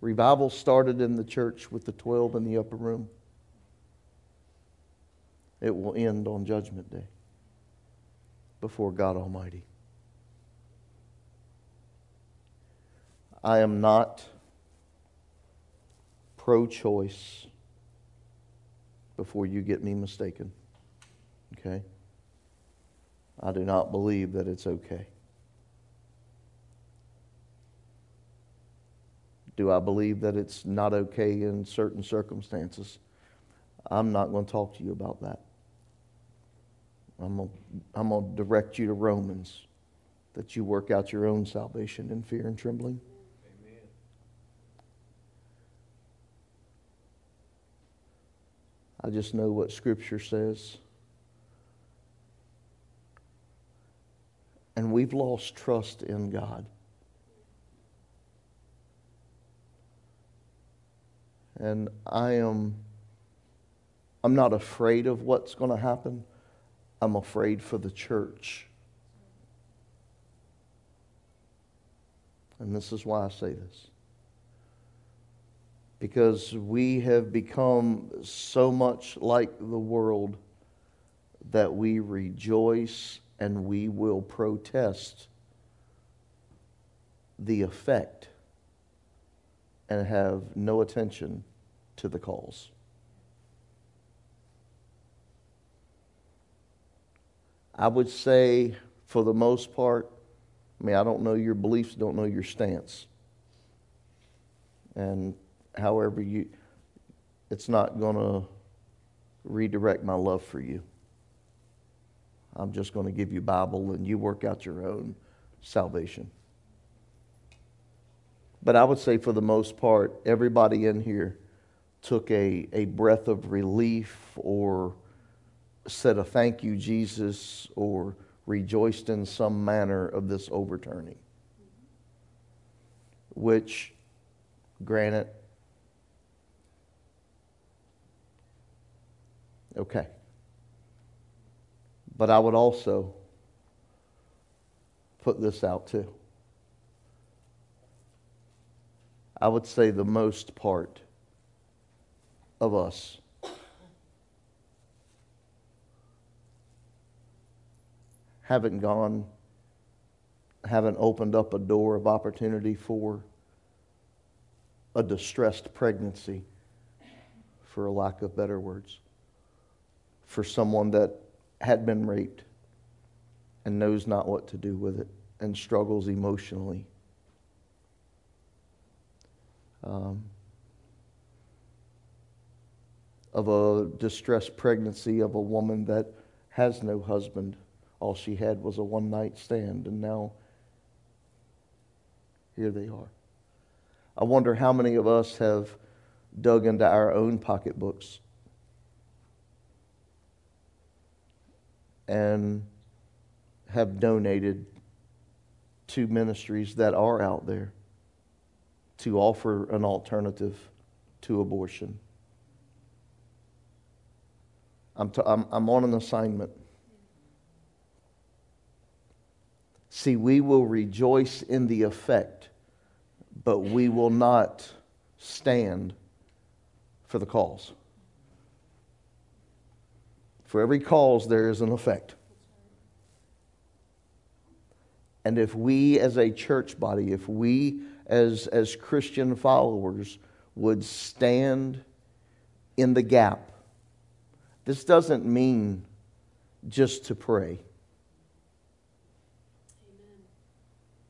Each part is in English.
Revival started in the church with the 12 in the upper room. It will end on Judgment Day before God Almighty. I am not pro choice before you get me mistaken. Okay? I do not believe that it's okay. Do I believe that it's not okay in certain circumstances? I'm not going to talk to you about that. I'm going I'm to direct you to Romans that you work out your own salvation in fear and trembling. Amen. I just know what Scripture says. And we've lost trust in God. And I am I'm not afraid of what's going to happen. I'm afraid for the church. And this is why I say this. Because we have become so much like the world that we rejoice and we will protest the effect and have no attention to the cause. I would say, for the most part, I mean, I don't know your beliefs, don't know your stance. And however you, it's not going to redirect my love for you. I'm just going to give you Bible and you work out your own salvation. But I would say, for the most part, everybody in here took a, a breath of relief or said a thank you, Jesus, or rejoiced in some manner of this overturning. Which, granted, okay. But I would also put this out too. I would say the most part of us haven't gone, haven't opened up a door of opportunity for a distressed pregnancy, for a lack of better words, for someone that had been raped and knows not what to do with it and struggles emotionally. Um, of a distressed pregnancy of a woman that has no husband all she had was a one night stand, and now here they are. I wonder how many of us have dug into our own pocketbooks and have donated to ministries that are out there to offer an alternative to abortion. I'm, t- I'm, I'm on an assignment. See, we will rejoice in the effect, but we will not stand for the cause. For every cause, there is an effect. And if we as a church body, if we as, as Christian followers would stand in the gap, this doesn't mean just to pray.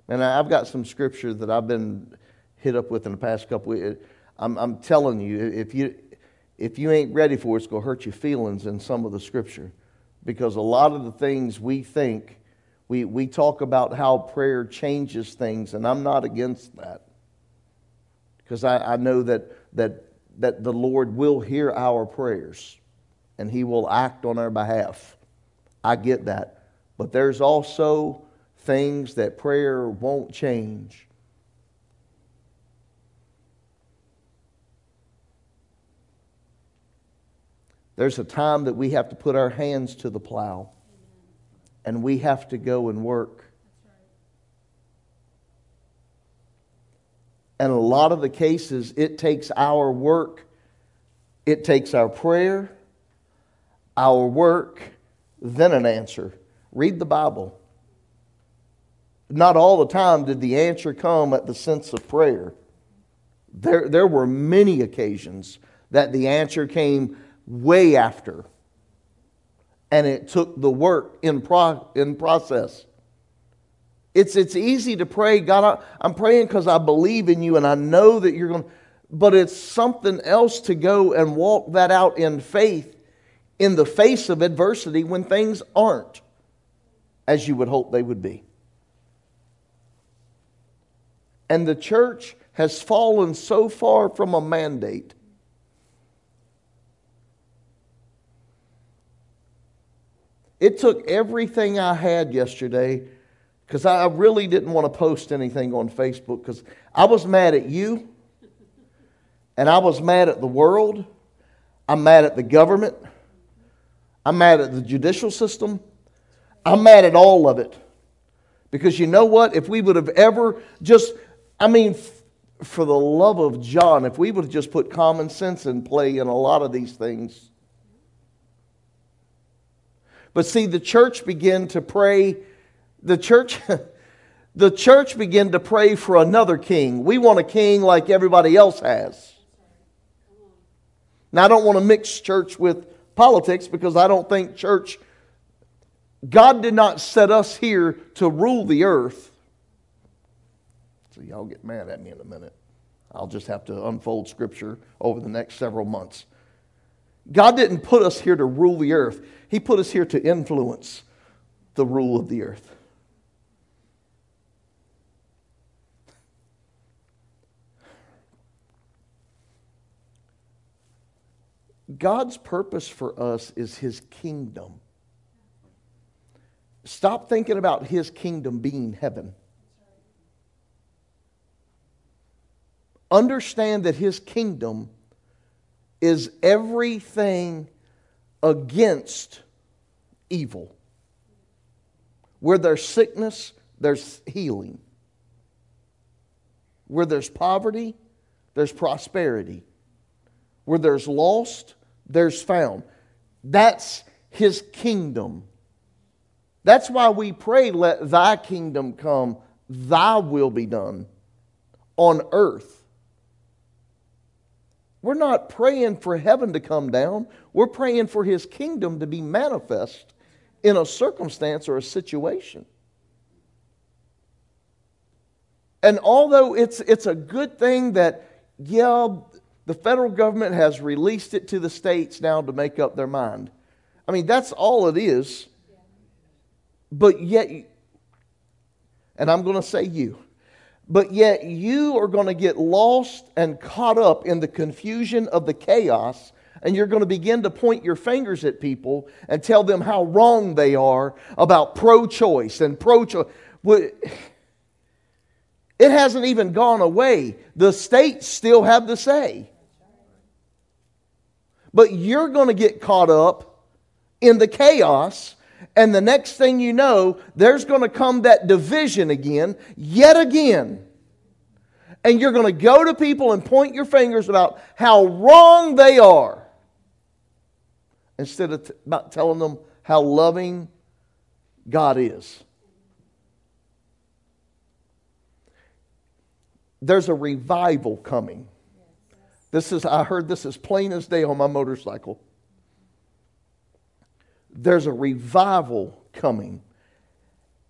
And I've got some scripture that I've been hit up with in the past couple weeks. I'm, I'm telling you, if you, if you ain't ready for it, it's going to hurt your feelings in some of the scripture. Because a lot of the things we think, we, we talk about how prayer changes things, and I'm not against that. Because I, I know that, that, that the Lord will hear our prayers and He will act on our behalf. I get that. But there's also things that prayer won't change. There's a time that we have to put our hands to the plow and we have to go and work. And a lot of the cases, it takes our work, it takes our prayer, our work, then an answer. Read the Bible. Not all the time did the answer come at the sense of prayer. There, there were many occasions that the answer came way after. And it took the work in, pro, in process. It's, it's easy to pray, God, I, I'm praying because I believe in you and I know that you're going to, but it's something else to go and walk that out in faith in the face of adversity when things aren't as you would hope they would be. And the church has fallen so far from a mandate. It took everything I had yesterday because I really didn't want to post anything on Facebook because I was mad at you and I was mad at the world. I'm mad at the government. I'm mad at the judicial system. I'm mad at all of it. Because you know what? If we would have ever just, I mean, for the love of John, if we would have just put common sense in play in a lot of these things. But see, the church began to pray the church the church began to pray for another king. We want a king like everybody else has. Now I don't want to mix church with politics because I don't think church God did not set us here to rule the earth. So y'all get mad at me in a minute. I'll just have to unfold scripture over the next several months. God didn't put us here to rule the earth. He put us here to influence the rule of the earth. God's purpose for us is His kingdom. Stop thinking about His kingdom being heaven. Understand that His kingdom is everything against evil. Where there's sickness, there's healing. Where there's poverty, there's prosperity. Where there's lost, there's found. That's his kingdom. That's why we pray, let thy kingdom come, thy will be done on earth. We're not praying for heaven to come down. We're praying for his kingdom to be manifest in a circumstance or a situation. And although it's, it's a good thing that, yeah, the federal government has released it to the states now to make up their mind. I mean, that's all it is. But yet, and I'm going to say you, but yet you are going to get lost and caught up in the confusion of the chaos, and you're going to begin to point your fingers at people and tell them how wrong they are about pro choice and pro choice. It hasn't even gone away. The states still have the say. But you're going to get caught up in the chaos. And the next thing you know, there's going to come that division again, yet again. And you're going to go to people and point your fingers about how wrong they are instead of t- about telling them how loving God is. There's a revival coming. This is, I heard this as plain as day on my motorcycle. There's a revival coming,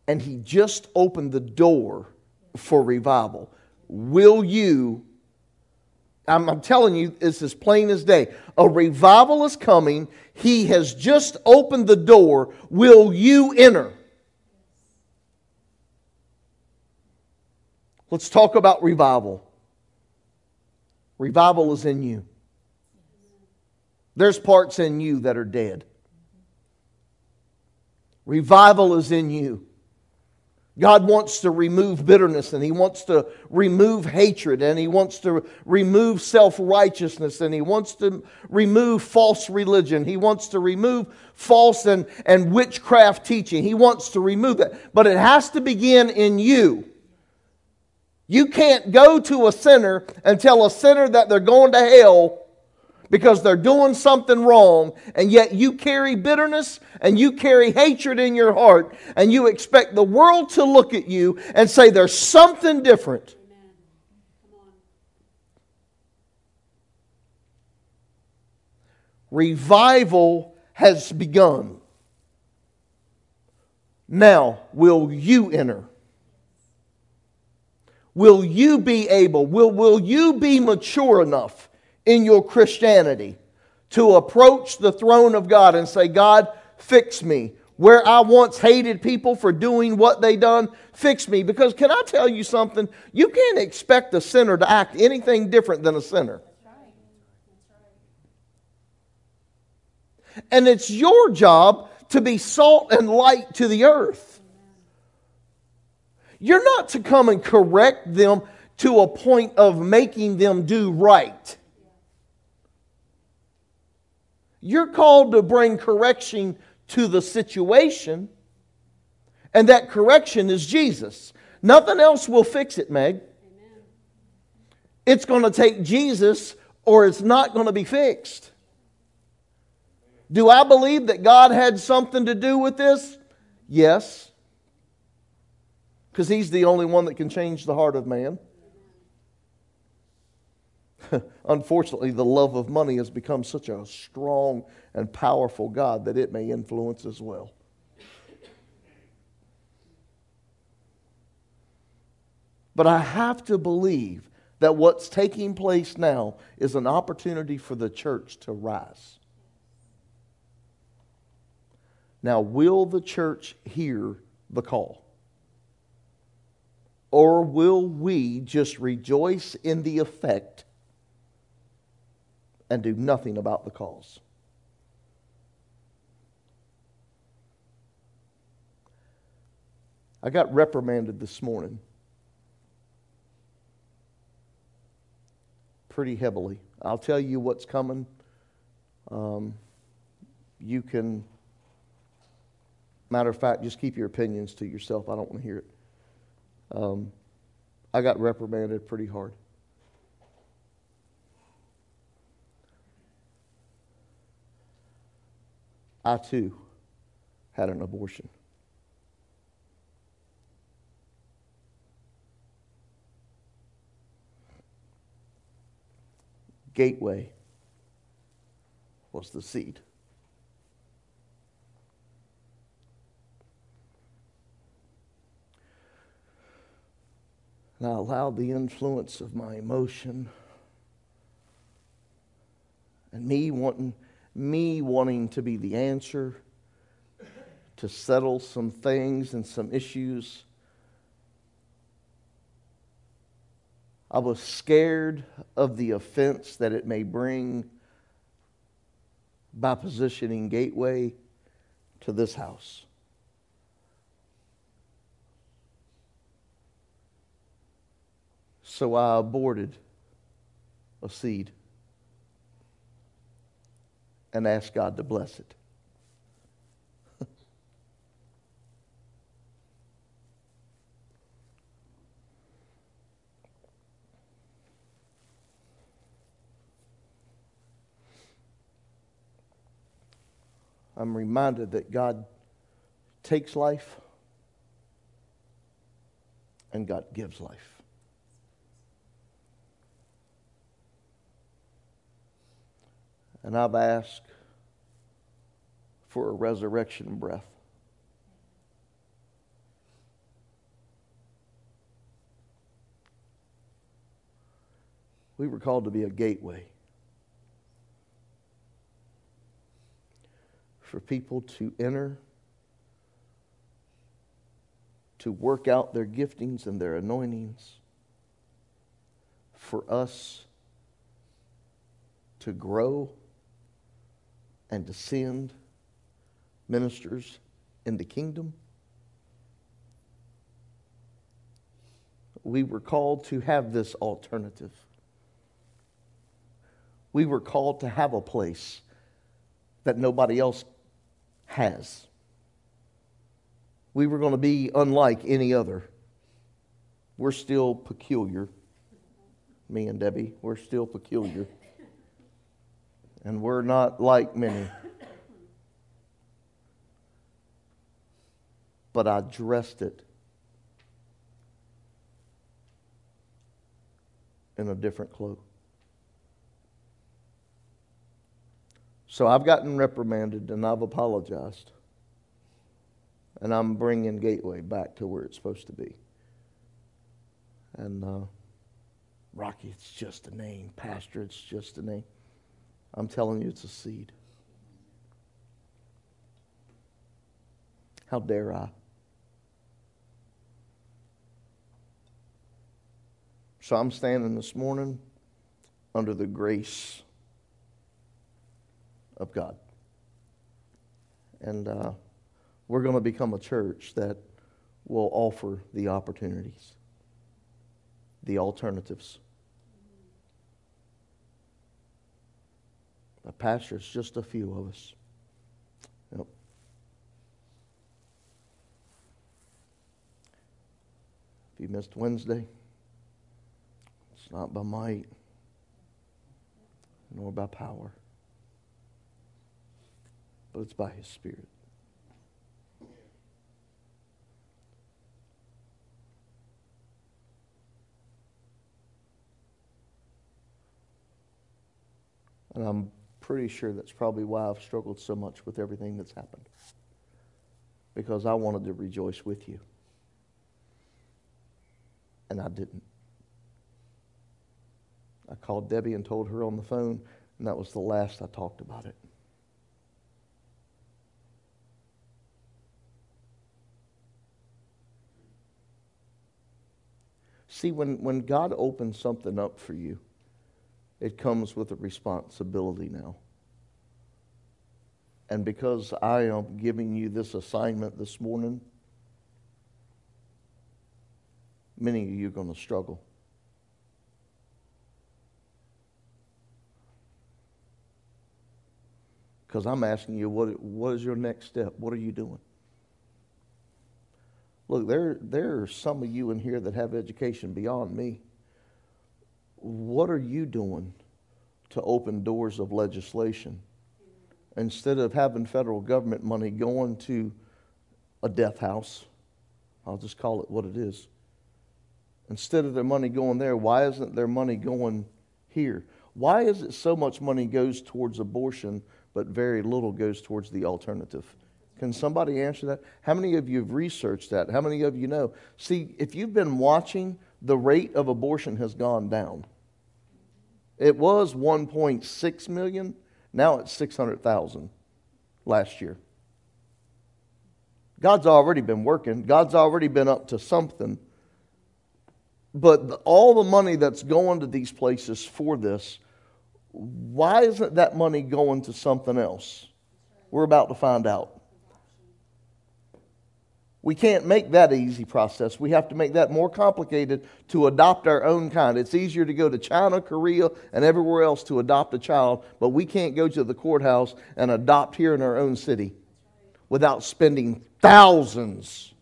and he just opened the door for revival. Will you? I'm, I'm telling you, it's as plain as day. A revival is coming. He has just opened the door. Will you enter? Let's talk about revival. Revival is in you. There's parts in you that are dead. Revival is in you. God wants to remove bitterness and He wants to remove hatred and He wants to remove self righteousness and He wants to remove false religion. He wants to remove false and, and witchcraft teaching. He wants to remove that. But it has to begin in you. You can't go to a sinner and tell a sinner that they're going to hell because they're doing something wrong, and yet you carry bitterness and you carry hatred in your heart, and you expect the world to look at you and say there's something different. Revival has begun. Now, will you enter? Will you be able, will, will you be mature enough in your Christianity to approach the throne of God and say, God, fix me. Where I once hated people for doing what they done, fix me. Because can I tell you something? You can't expect a sinner to act anything different than a sinner. And it's your job to be salt and light to the earth. You're not to come and correct them to a point of making them do right. You're called to bring correction to the situation, and that correction is Jesus. Nothing else will fix it, Meg. It's going to take Jesus, or it's not going to be fixed. Do I believe that God had something to do with this? Yes. Because He's the only one that can change the heart of man. Unfortunately, the love of money has become such a strong and powerful God that it may influence as well. But I have to believe that what's taking place now is an opportunity for the church to rise. Now, will the church hear the call? Or will we just rejoice in the effect and do nothing about the cause. I got reprimanded this morning pretty heavily. I'll tell you what's coming. Um, you can, matter of fact, just keep your opinions to yourself. I don't want to hear it. Um, I got reprimanded pretty hard. I too had an abortion. Gateway was the seed. And I allowed the influence of my emotion and me wanting me wanting to be the answer to settle some things and some issues. I was scared of the offense that it may bring by positioning Gateway to this house. So I aborted a seed and asked God to bless it. I'm reminded that God takes life and God gives life. And I've asked for a resurrection breath. We were called to be a gateway for people to enter, to work out their giftings and their anointings, for us to grow and to send ministers in the kingdom. We were called to have this alternative. We were called to have a place that nobody else has. We were going to be unlike any other. we're still peculiar. Me and Debbie, we're still peculiar. And we're not like many. But I dressed it in a different cloak. So I've gotten reprimanded and I've apologized. And I'm bringing Gateway back to where it's supposed to be. And uh, Rocky, it's just a name. Pastor, it's just a name. I'm telling you, it's a seed. How dare I? So I'm standing this morning under the grace of God. And uh, we're going to become a church that will offer the opportunities, the alternatives. A pastor, it's just a few of us. Yep. If you missed Wednesday, it's not by might nor by power, but it's by His Spirit. And I'm pretty sure that's probably why I've struggled so much with everything that's happened. Because I wanted to rejoice with you. And I didn't. I called Debbie and told her on the phone, and that was the last I talked about it. See, when, when God opens something up for you, it comes with a responsibility now. And because I am giving you this assignment this morning, many of you are going to struggle. Because I'm asking you, what, what is your next step? What are you doing? Look, there, there are some of you in here that have education beyond me. What are you doing to open doors of legislation? Instead of having federal government money going to a death house, I'll just call it what it is. Instead of their money going there, why isn't their money going here? Why is it so much money goes towards abortion, but very little goes towards the alternative? Can somebody answer that? How many of you have researched that? How many of you know? See, if you've been watching, the rate of abortion has gone down. It was 1.6 million, now it's 600,000 last year. God's already been working, God's already been up to something. But all the money that's going to these places for this, why isn't that money going to something else? We're about to find out. We can't make that easy process. We have to make that more complicated to adopt our own kind. It's easier to go to China, Korea, and everywhere else to adopt a child, but we can't go to the courthouse and adopt here in our own city without spending thousands.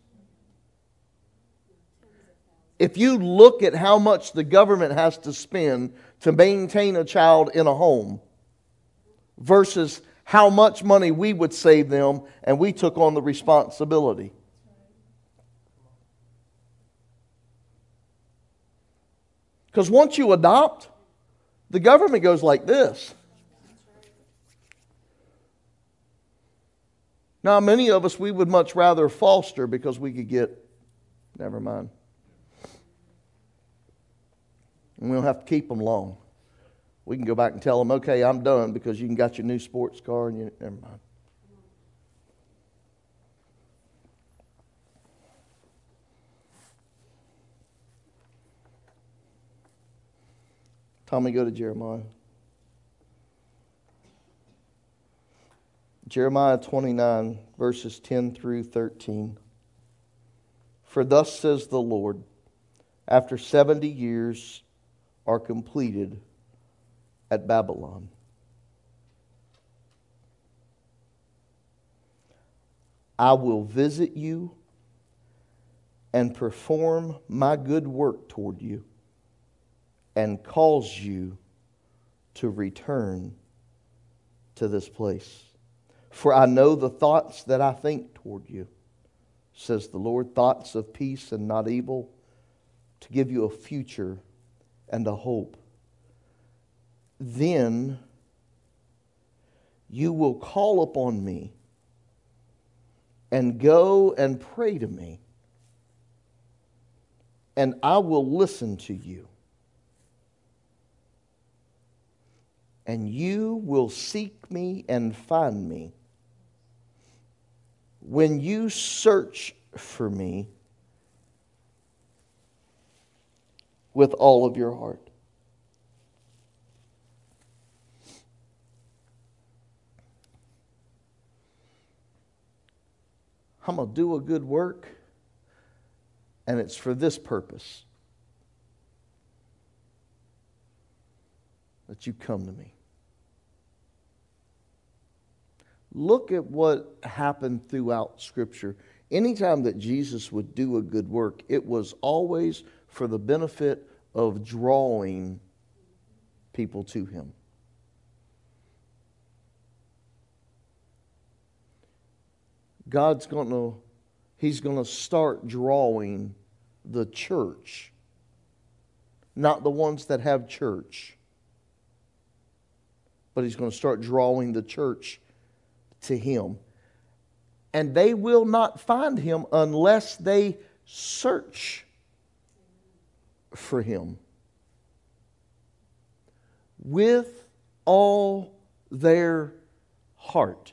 If you look at how much the government has to spend to maintain a child in a home versus how much money we would save them and we took on the responsibility. Because once you adopt, the government goes like this. Now, many of us, we would much rather foster because we could get, never mind. And we don't have to keep them long. We can go back and tell them, okay, I'm done because you can got your new sports car and you, never mind. Tommy, go to Jeremiah. Jeremiah 29, verses 10 through 13. For thus says the Lord, after 70 years are completed at Babylon. I will visit you and perform my good work toward you and cause you to return to this place. For I know the thoughts that I think toward you, says the Lord, thoughts of peace and not evil, to give you a future and a hope. Then you will call upon me and go and pray to me, and I will listen to you. And you will seek me and find me when you search for me with all of your heart. I'm going to do a good work, and it's for this purpose that you come to me. Look at what happened throughout Scripture. Anytime that Jesus would do a good work, it was always for the benefit of drawing people to Him. God's going to, He's going to start drawing the church, not the ones that have church, but He's going to start drawing the church to him. And they will not find him unless they search for him with all their heart.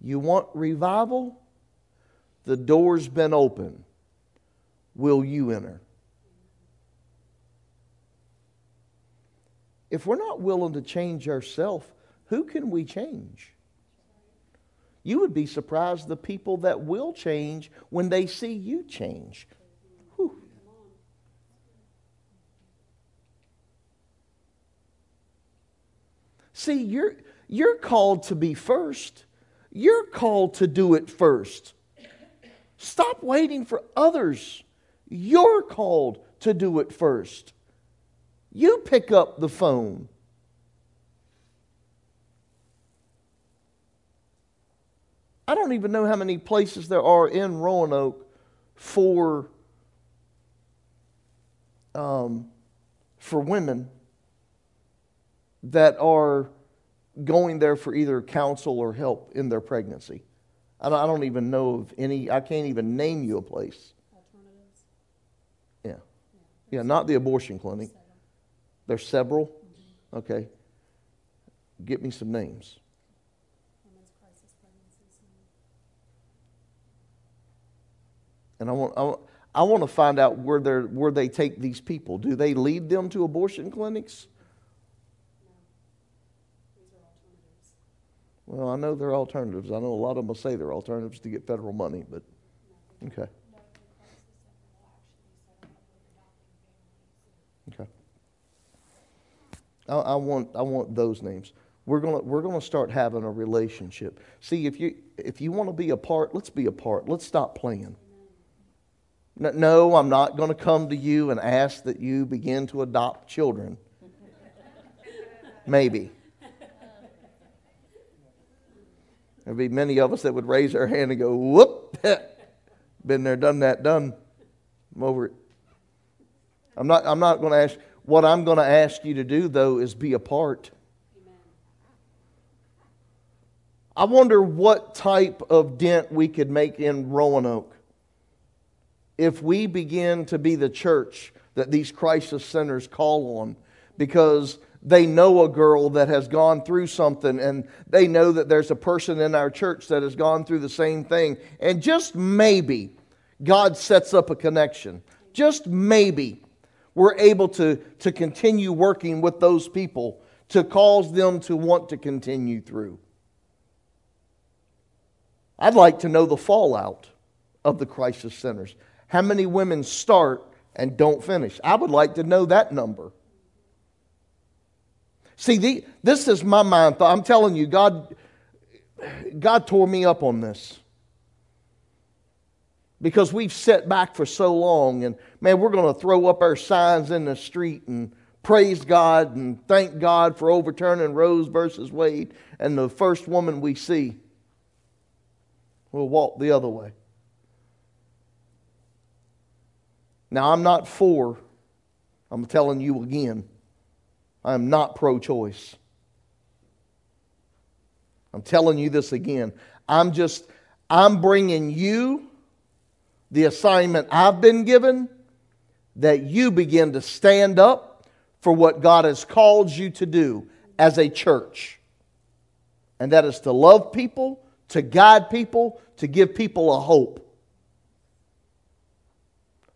You want revival? The door's been open. Will you enter? If we're not willing to change ourselves, who can we change? You would be surprised the people that will change when they see you change. Whew. See, you're, you're called to be first. You're called to do it first. Stop waiting for others. You're called to do it first. You pick up the phone. I don't even know how many places there are in Roanoke for um, for women that are going there for either counsel or help in their pregnancy. I don't, I don't even know of any. I can't even name you a place. Alternatives. Yeah, yeah, not the abortion clinic. There's several? Okay. Get me some names. And I want, I want, I want to find out where, they where they take these people. Do they lead them to abortion clinics? Well, I know they're alternatives. I know a lot of them will say they're alternatives to get federal money, but okay. Okay. I, I, want, I want those names. We're going we're gonna start having a relationship. See, if you, if you want to be a part, let's be a part. Let's stop playing. No, I'm not going to come to you and ask that you begin to adopt children. Maybe. There'd be many of us that would raise our hand and go, whoop, been there, done that, done. I'm over it. I'm not, I'm not going to ask, what I'm going to ask you to do, though, is be a part. I wonder what type of dent we could make in Roanoke if we begin to be the church that these crisis centers call on because they know a girl that has gone through something and they know that there's a person in our church that has gone through the same thing. And just maybe God sets up a connection. Just maybe we're able to, to continue working with those people to cause them to want to continue through. I'd like to know the fallout of the crisis centers. How many women start and don't finish? I would like to know that number. See, the, this is my mind thought. I'm telling you, God, God tore me up on this. Because we've set back for so long, and man, we're going to throw up our signs in the street and praise God and thank God for overturning Roe versus Wade. And the first woman we see We'll walk the other way. Now, I'm not for, I'm telling you again, I am not pro choice. I'm telling you this again. I'm just, I'm bringing you the assignment I've been given that you begin to stand up for what God has called you to do as a church. And that is to love people, to guide people, to give people a hope.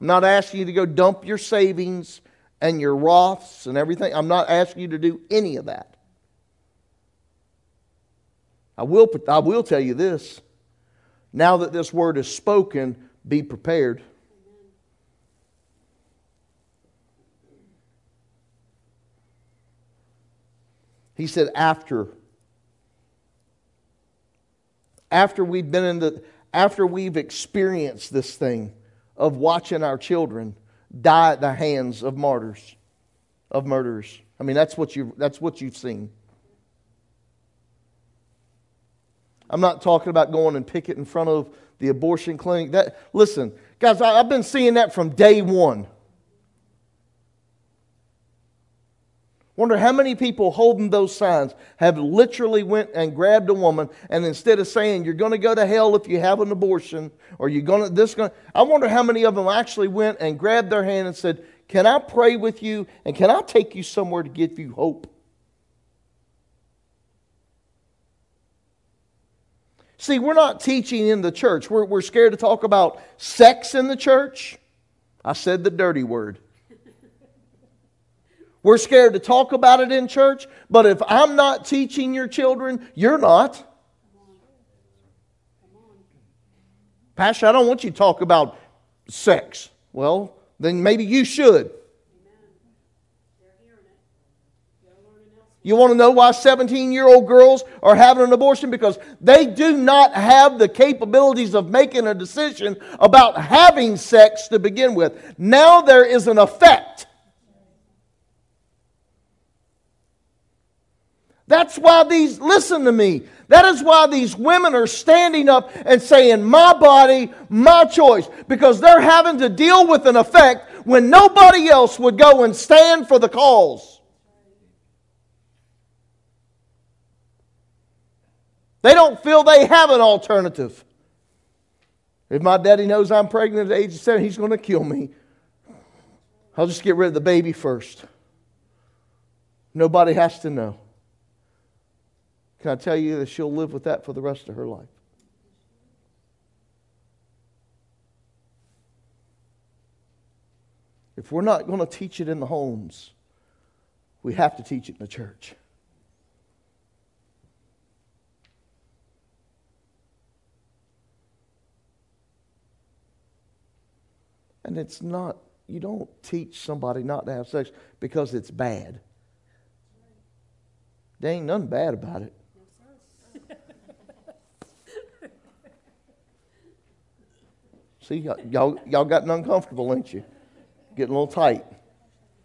I'm not asking you to go dump your savings and your Roths and everything. I'm not asking you to do any of that. I will, I will tell you this. Now that this word is spoken, be prepared. He said, after. After we've been in the, after we've experienced this thing of watching our children die at the hands of martyrs, of murderers. I mean, that's what, you, that's what you've seen. I'm not talking about going and picket in front of the abortion clinic. That, listen, guys, I, I've been seeing that from day one. Wonder how many people holding those signs have literally went and grabbed a woman and instead of saying you're going to go to hell if you have an abortion or you're going to this going I wonder how many of them actually went and grabbed their hand and said, "Can I pray with you and can I take you somewhere to give you hope?" See, we're not teaching in the church. We're, we're scared to talk about sex in the church. I said the dirty word. We're scared to talk about it in church, but if I'm not teaching your children, you're not. Pastor, I don't want you to talk about sex. Well, then maybe you should. You want to know why 17 year old girls are having an abortion? Because they do not have the capabilities of making a decision about having sex to begin with. Now there is an effect. That's why these, listen to me, that is why these women are standing up and saying, My body, my choice, because they're having to deal with an effect when nobody else would go and stand for the cause. They don't feel they have an alternative. If my daddy knows I'm pregnant at the age of seven, he's going to kill me. I'll just get rid of the baby first. Nobody has to know. Can I tell you that she'll live with that for the rest of her life? If we're not going to teach it in the homes, we have to teach it in the church. And it's not, you don't teach somebody not to have sex because it's bad. There ain't nothing bad about it. See, y'all, y'all gotten uncomfortable, ain't you? Getting a little tight.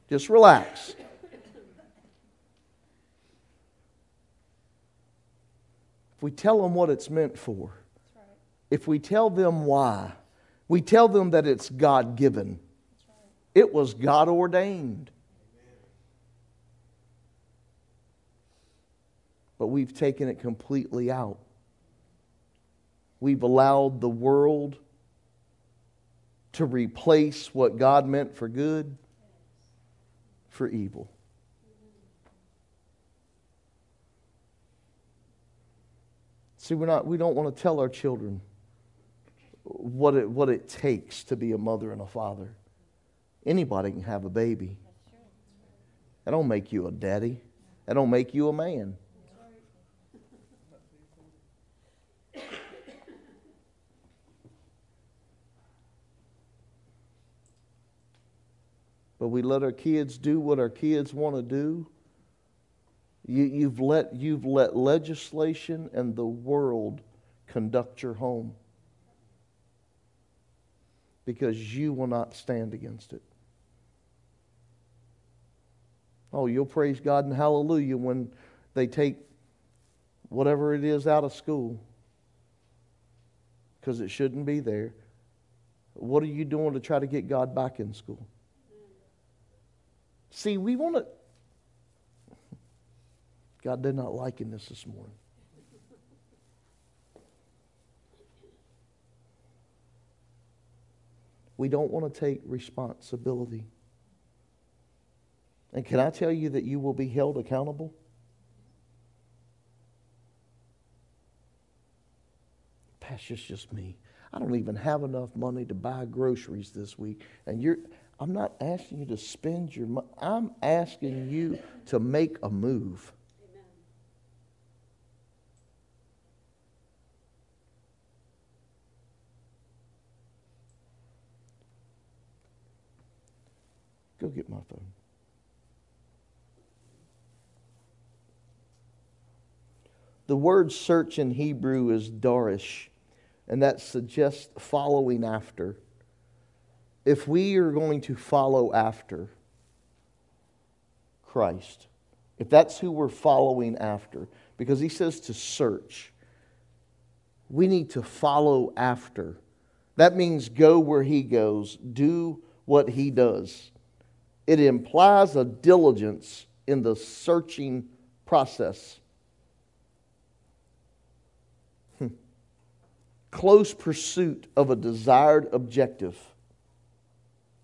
Just relax. If we tell them what it's meant for, if we tell them why, we tell them that it's God given, it was God ordained. But we've taken it completely out. We've allowed the world to replace what God meant for good for evil. See, we're not, we don't want to tell our children what it, what it takes to be a mother and a father. Anybody can have a baby. That don't make you a daddy. That don't make you a man. but we let our kids do what our kids want to do. You, you've, let, you've let legislation and the world conduct your home because you will not stand against it. Oh, you'll praise God and hallelujah when they take whatever it is out of school because it shouldn't be there. What are you doing to try to get God back in school? See, we want to. God did not liken this this morning. We don't want to take responsibility. And can I tell you that you will be held accountable? Pastor's just me. I don't even have enough money to buy groceries this week. And you're, I'm not asking you to spend your money. I'm asking you to make a move. Go get my phone. The word search in Hebrew is darish and that suggests following after. If we are going to follow after Christ, if that's who we're following after, because he says to search, we need to follow after. That means go where he goes, do what he does. It implies a diligence in the searching process. Close pursuit of a desired objective.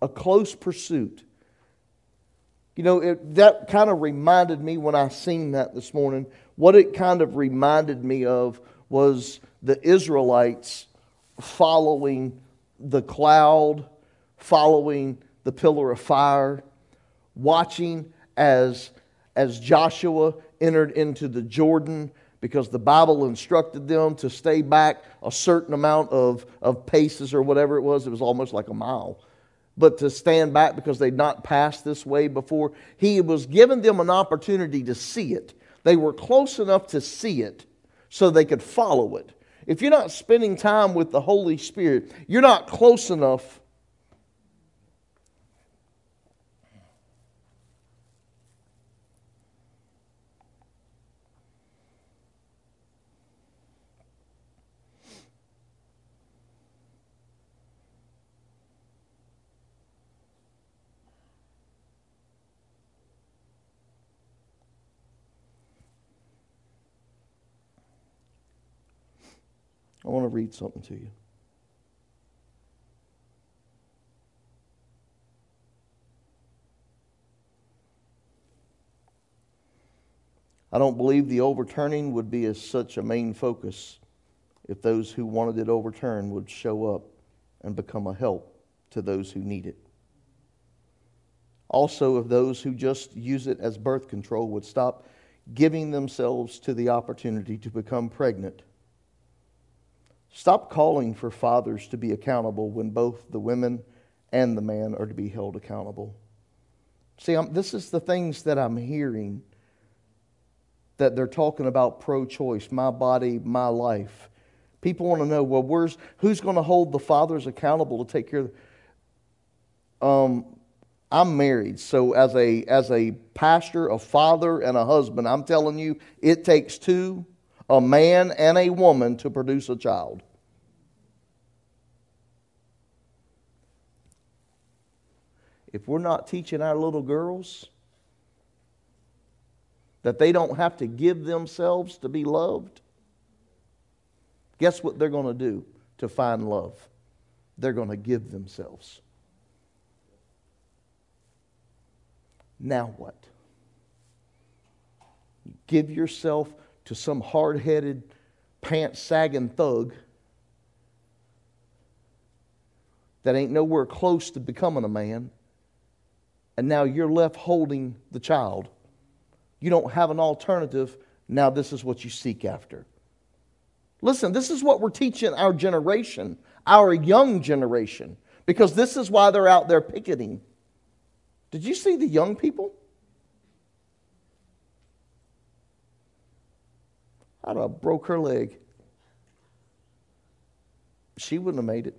A close pursuit. You know, it, that kind of reminded me when I seen that this morning, what it kind of reminded me of was the Israelites following the cloud, following the pillar of fire, watching as, as Joshua entered into the Jordan because the Bible instructed them to stay back a certain amount of, of paces or whatever it was. It was almost like a mile. But to stand back because they'd not passed this way before, he was giving them an opportunity to see it. They were close enough to see it so they could follow it. If you're not spending time with the Holy Spirit, you're not close enough I want to read something to you. I don't believe the overturning would be as such a main focus if those who wanted it overturned would show up and become a help to those who need it. Also, if those who just use it as birth control would stop giving themselves to the opportunity to become pregnant Stop calling for fathers to be accountable when both the women and the man are to be held accountable. See, I'm, this is the things that I'm hearing that they're talking about pro choice, my body, my life. People want to know, well, where's, who's going to hold the fathers accountable to take care of um, I'm married, so as a, as a pastor, a father, and a husband, I'm telling you, it takes two a man and a woman to produce a child. If we're not teaching our little girls that they don't have to give themselves to be loved, guess what they're going to do to find love? They're going to give themselves. Now what? Give yourself to some hard headed, pants sagging thug that ain't nowhere close to becoming a man, and now you're left holding the child. You don't have an alternative. Now, this is what you seek after. Listen, this is what we're teaching our generation, our young generation, because this is why they're out there picketing. Did you see the young people? I'd have broke her leg. She wouldn't have made it.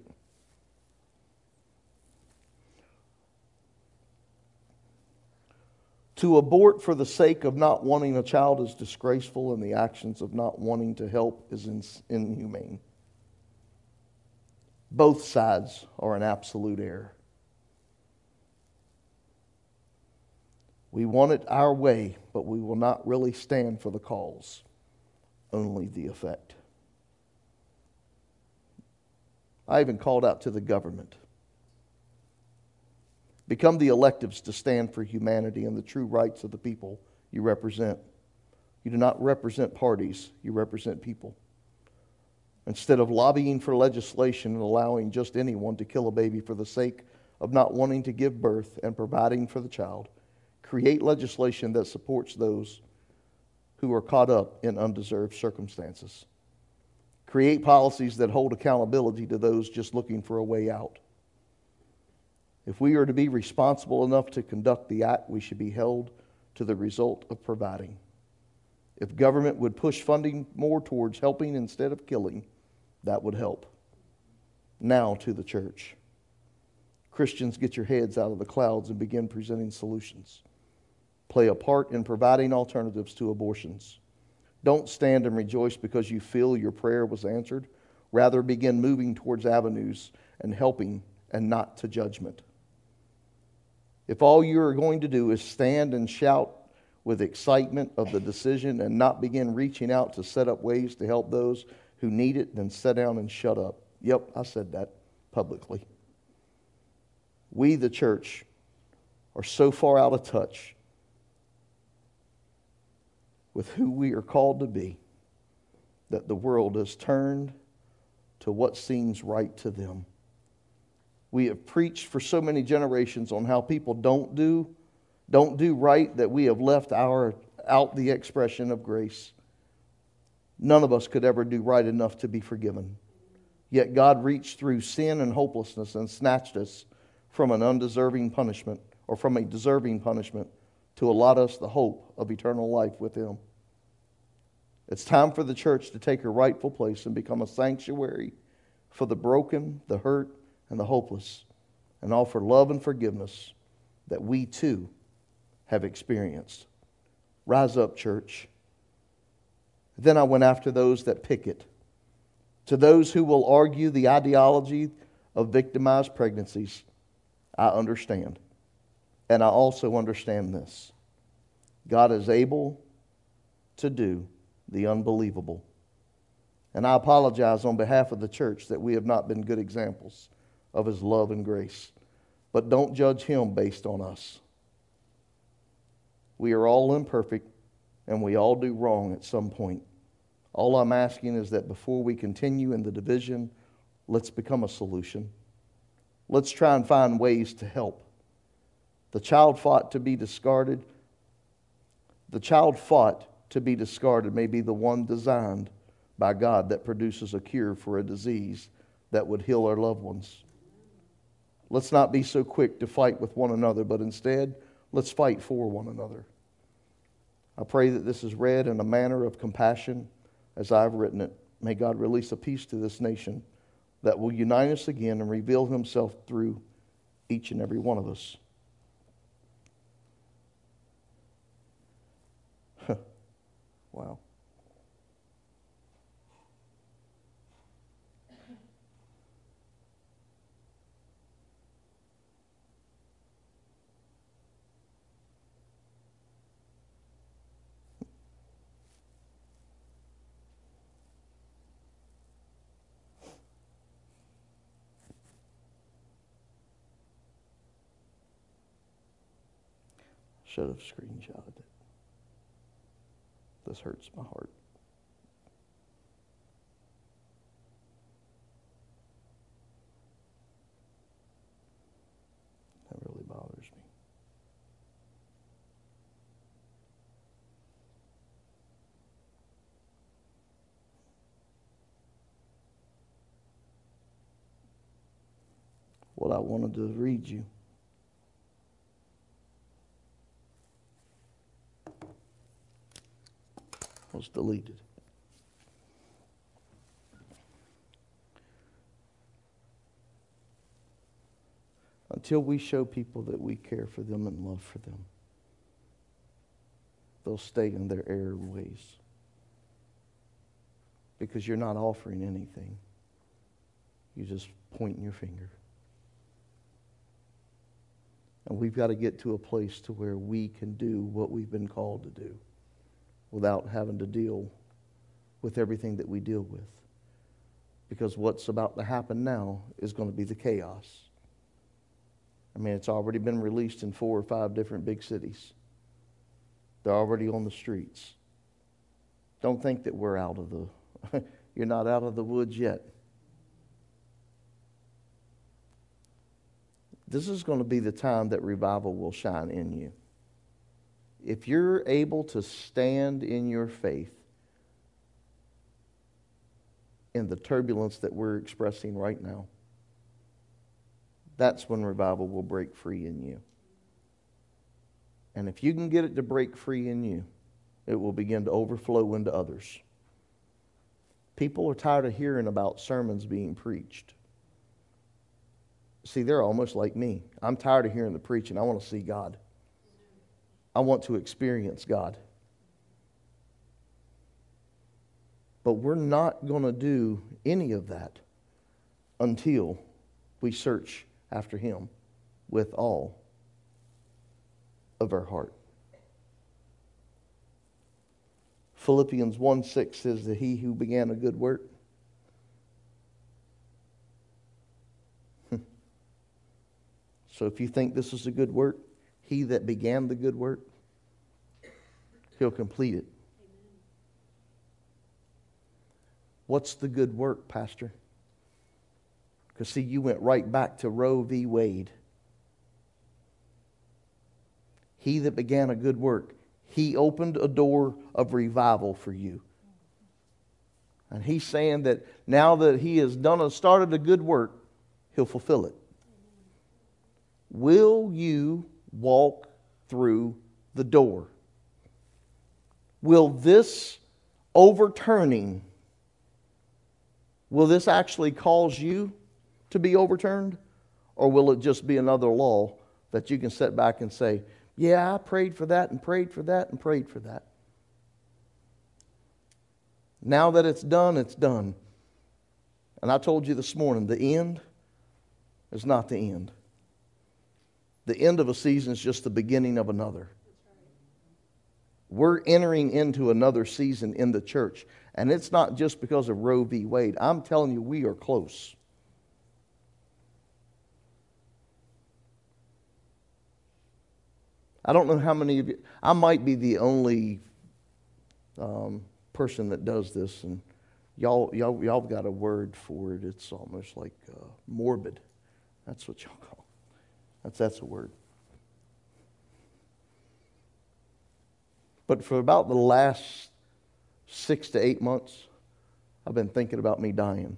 To abort for the sake of not wanting a child is disgraceful, and the actions of not wanting to help is inhumane. Both sides are an absolute error. We want it our way, but we will not really stand for the cause, only the effect. I even called out to the government. Become the electives to stand for humanity and the true rights of the people you represent. You do not represent parties, you represent people. Instead of lobbying for legislation and allowing just anyone to kill a baby for the sake of not wanting to give birth and providing for the child, create legislation that supports those who are caught up in undeserved circumstances. Create policies that hold accountability to those just looking for a way out. If we are to be responsible enough to conduct the act, we should be held to the result of providing. If government would push funding more towards helping instead of killing, that would help. Now to the church. Christians, get your heads out of the clouds and begin presenting solutions. Play a part in providing alternatives to abortions. Don't stand and rejoice because you feel your prayer was answered. Rather, begin moving towards avenues and helping and not to judgment. If all you are going to do is stand and shout with excitement of the decision and not begin reaching out to set up ways to help those who need it, then sit down and shut up. Yep, I said that publicly. We, the church, are so far out of touch with who we are called to be that the world has turned to what seems right to them. We have preached for so many generations on how people don't do, don't do right that we have left our, out the expression of grace. None of us could ever do right enough to be forgiven. Yet God reached through sin and hopelessness and snatched us from an undeserving punishment or from a deserving punishment to allot us the hope of eternal life with Him. It's time for the church to take her rightful place and become a sanctuary for the broken, the hurt, and the hopeless, and offer love and forgiveness that we too have experienced. Rise up, church. Then I went after those that picket. To those who will argue the ideology of victimized pregnancies, I understand. And I also understand this God is able to do the unbelievable. And I apologize on behalf of the church that we have not been good examples of his love and grace. But don't judge him based on us. We are all imperfect and we all do wrong at some point. All I'm asking is that before we continue in the division, let's become a solution. Let's try and find ways to help. The child fought to be discarded. The child fought to be discarded may be the one designed by God that produces a cure for a disease that would heal our loved ones. Let's not be so quick to fight with one another, but instead, let's fight for one another. I pray that this is read in a manner of compassion as I've written it. May God release a peace to this nation that will unite us again and reveal himself through each and every one of us. Wow. Should have screenshotted it. This hurts my heart. That really bothers me. What I wanted to read you. was deleted. Until we show people that we care for them and love for them, they'll stay in their error ways because you're not offering anything. You're just pointing your finger. And we've got to get to a place to where we can do what we've been called to do without having to deal with everything that we deal with. Because what's about to happen now is going to be the chaos. I mean, it's already been released in four or five different big cities. They're already on the streets. Don't think that we're out of the, you're not out of the woods yet. This is going to be the time that revival will shine in you. If you're able to stand in your faith in the turbulence that we're expressing right now, that's when revival will break free in you. And if you can get it to break free in you, it will begin to overflow into others. People are tired of hearing about sermons being preached. See, they're almost like me. I'm tired of hearing the preaching. I want to see God. I want to experience God. But we're not going to do any of that until we search after Him with all of our heart. Philippians 1 6 says that he who began a good work. so if you think this is a good work, he that began the good work, he'll complete it. What's the good work, Pastor? Because, see, you went right back to Roe v. Wade. He that began a good work, he opened a door of revival for you. And he's saying that now that he has done a, started a good work, he'll fulfill it. Will you walk through the door? Will this overturning, will this actually cause you to be overturned? Or will it just be another law that you can sit back and say, yeah, I prayed for that and prayed for that and prayed for that. Now that it's done, it's done. And I told you this morning the end is not the end. The end of a season is just the beginning of another. We're entering into another season in the church. And it's not just because of Roe v. Wade. I'm telling you, we are close. I don't know how many of you, I might be the only um, person that does this, and y'all, y'all, y'all got a word for it. It's almost like uh, morbid. That's what y'all call it. That's, that's a word. But for about the last six to eight months, I've been thinking about me dying.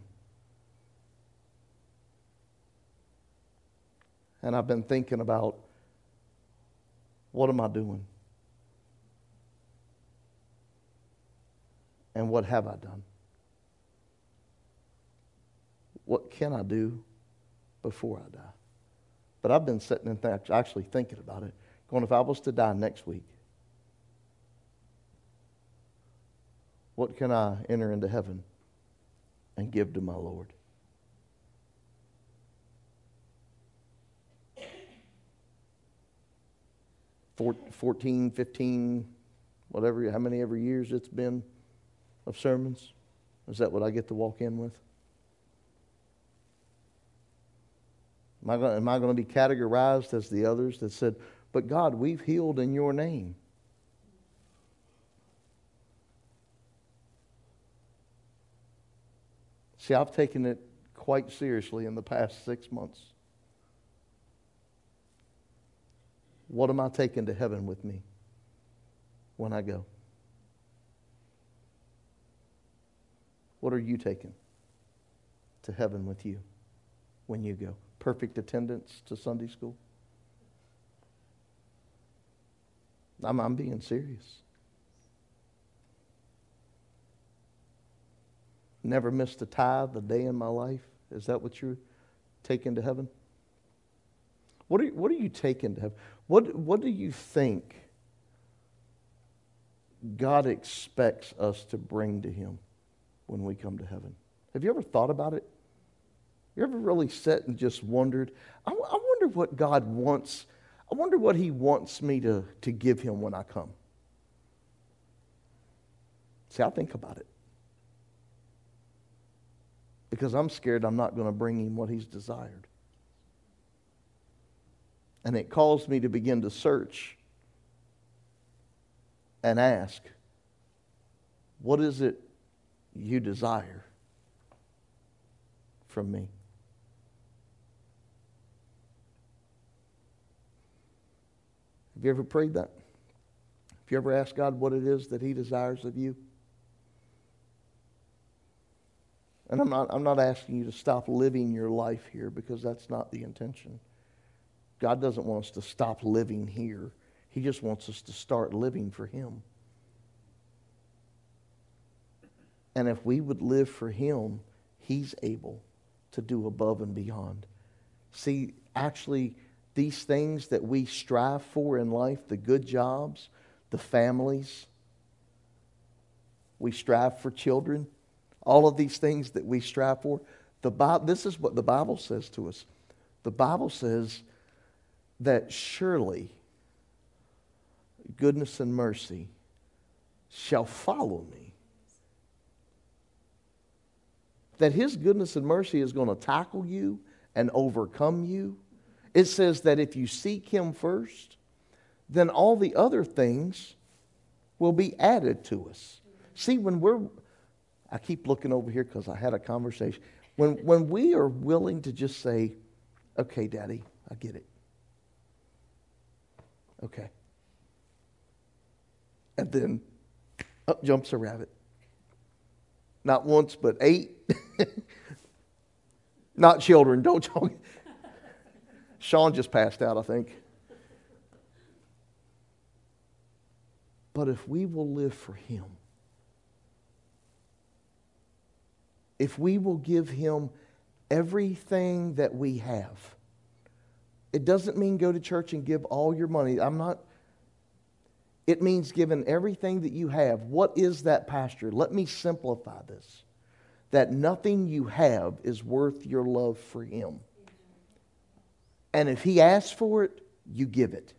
And I've been thinking about what am I doing? And what have I done? What can I do before I die? But I've been sitting and th- actually thinking about it. Going, if I was to die next week, what can I enter into heaven and give to my Lord? 14, 15, whatever, how many ever years it's been of sermons? Is that what I get to walk in with? Am I, going, to be categorized as the others that said, But God, we've healed in your name? See, I've taken it quite seriously in the past six months. What am I taking to heaven with me when I go? What are you taking to heaven with you when you go? Perfect attendance to Sunday school? I'm, I'm being serious. Never missed a tithe a day in my life. Is that what you're taking to heaven? What are, what are you taking to heaven? What, what do you think God expects us to bring to Him when we come to heaven? Have you ever thought about it? You ever really sat and just wondered? I, I wonder what God wants. I wonder what He wants me to, to give Him when I come. See, I think about it. Because I'm scared I'm not going to bring Him what He's desired. And it calls me to begin to search and ask, what is it you desire from me? Have you ever prayed that? Have you ever asked God what it is that He desires of you? And I'm not, I'm not asking you to stop living your life here because that's not the intention. God doesn't want us to stop living here, He just wants us to start living for Him. And if we would live for Him, He's able to do above and beyond. See, actually, these things that we strive for in life the good jobs, the families, we strive for children, all of these things that we strive for. The Bible, this is what the Bible says to us. The Bible says that surely goodness and mercy shall follow me. That his goodness and mercy is going to tackle you and overcome you. It says that if you seek him first, then all the other things will be added to us. See, when we're, I keep looking over here because I had a conversation. When, when we are willing to just say, okay, Daddy, I get it. Okay. And then up jumps a rabbit. Not once, but eight. Not children, don't y'all. Sean just passed out, I think. But if we will live for Him, if we will give Him everything that we have, it doesn't mean go to church and give all your money. I'm not. It means giving everything that you have. What is that, Pastor? Let me simplify this that nothing you have is worth your love for Him. And if He asks for it, you give it.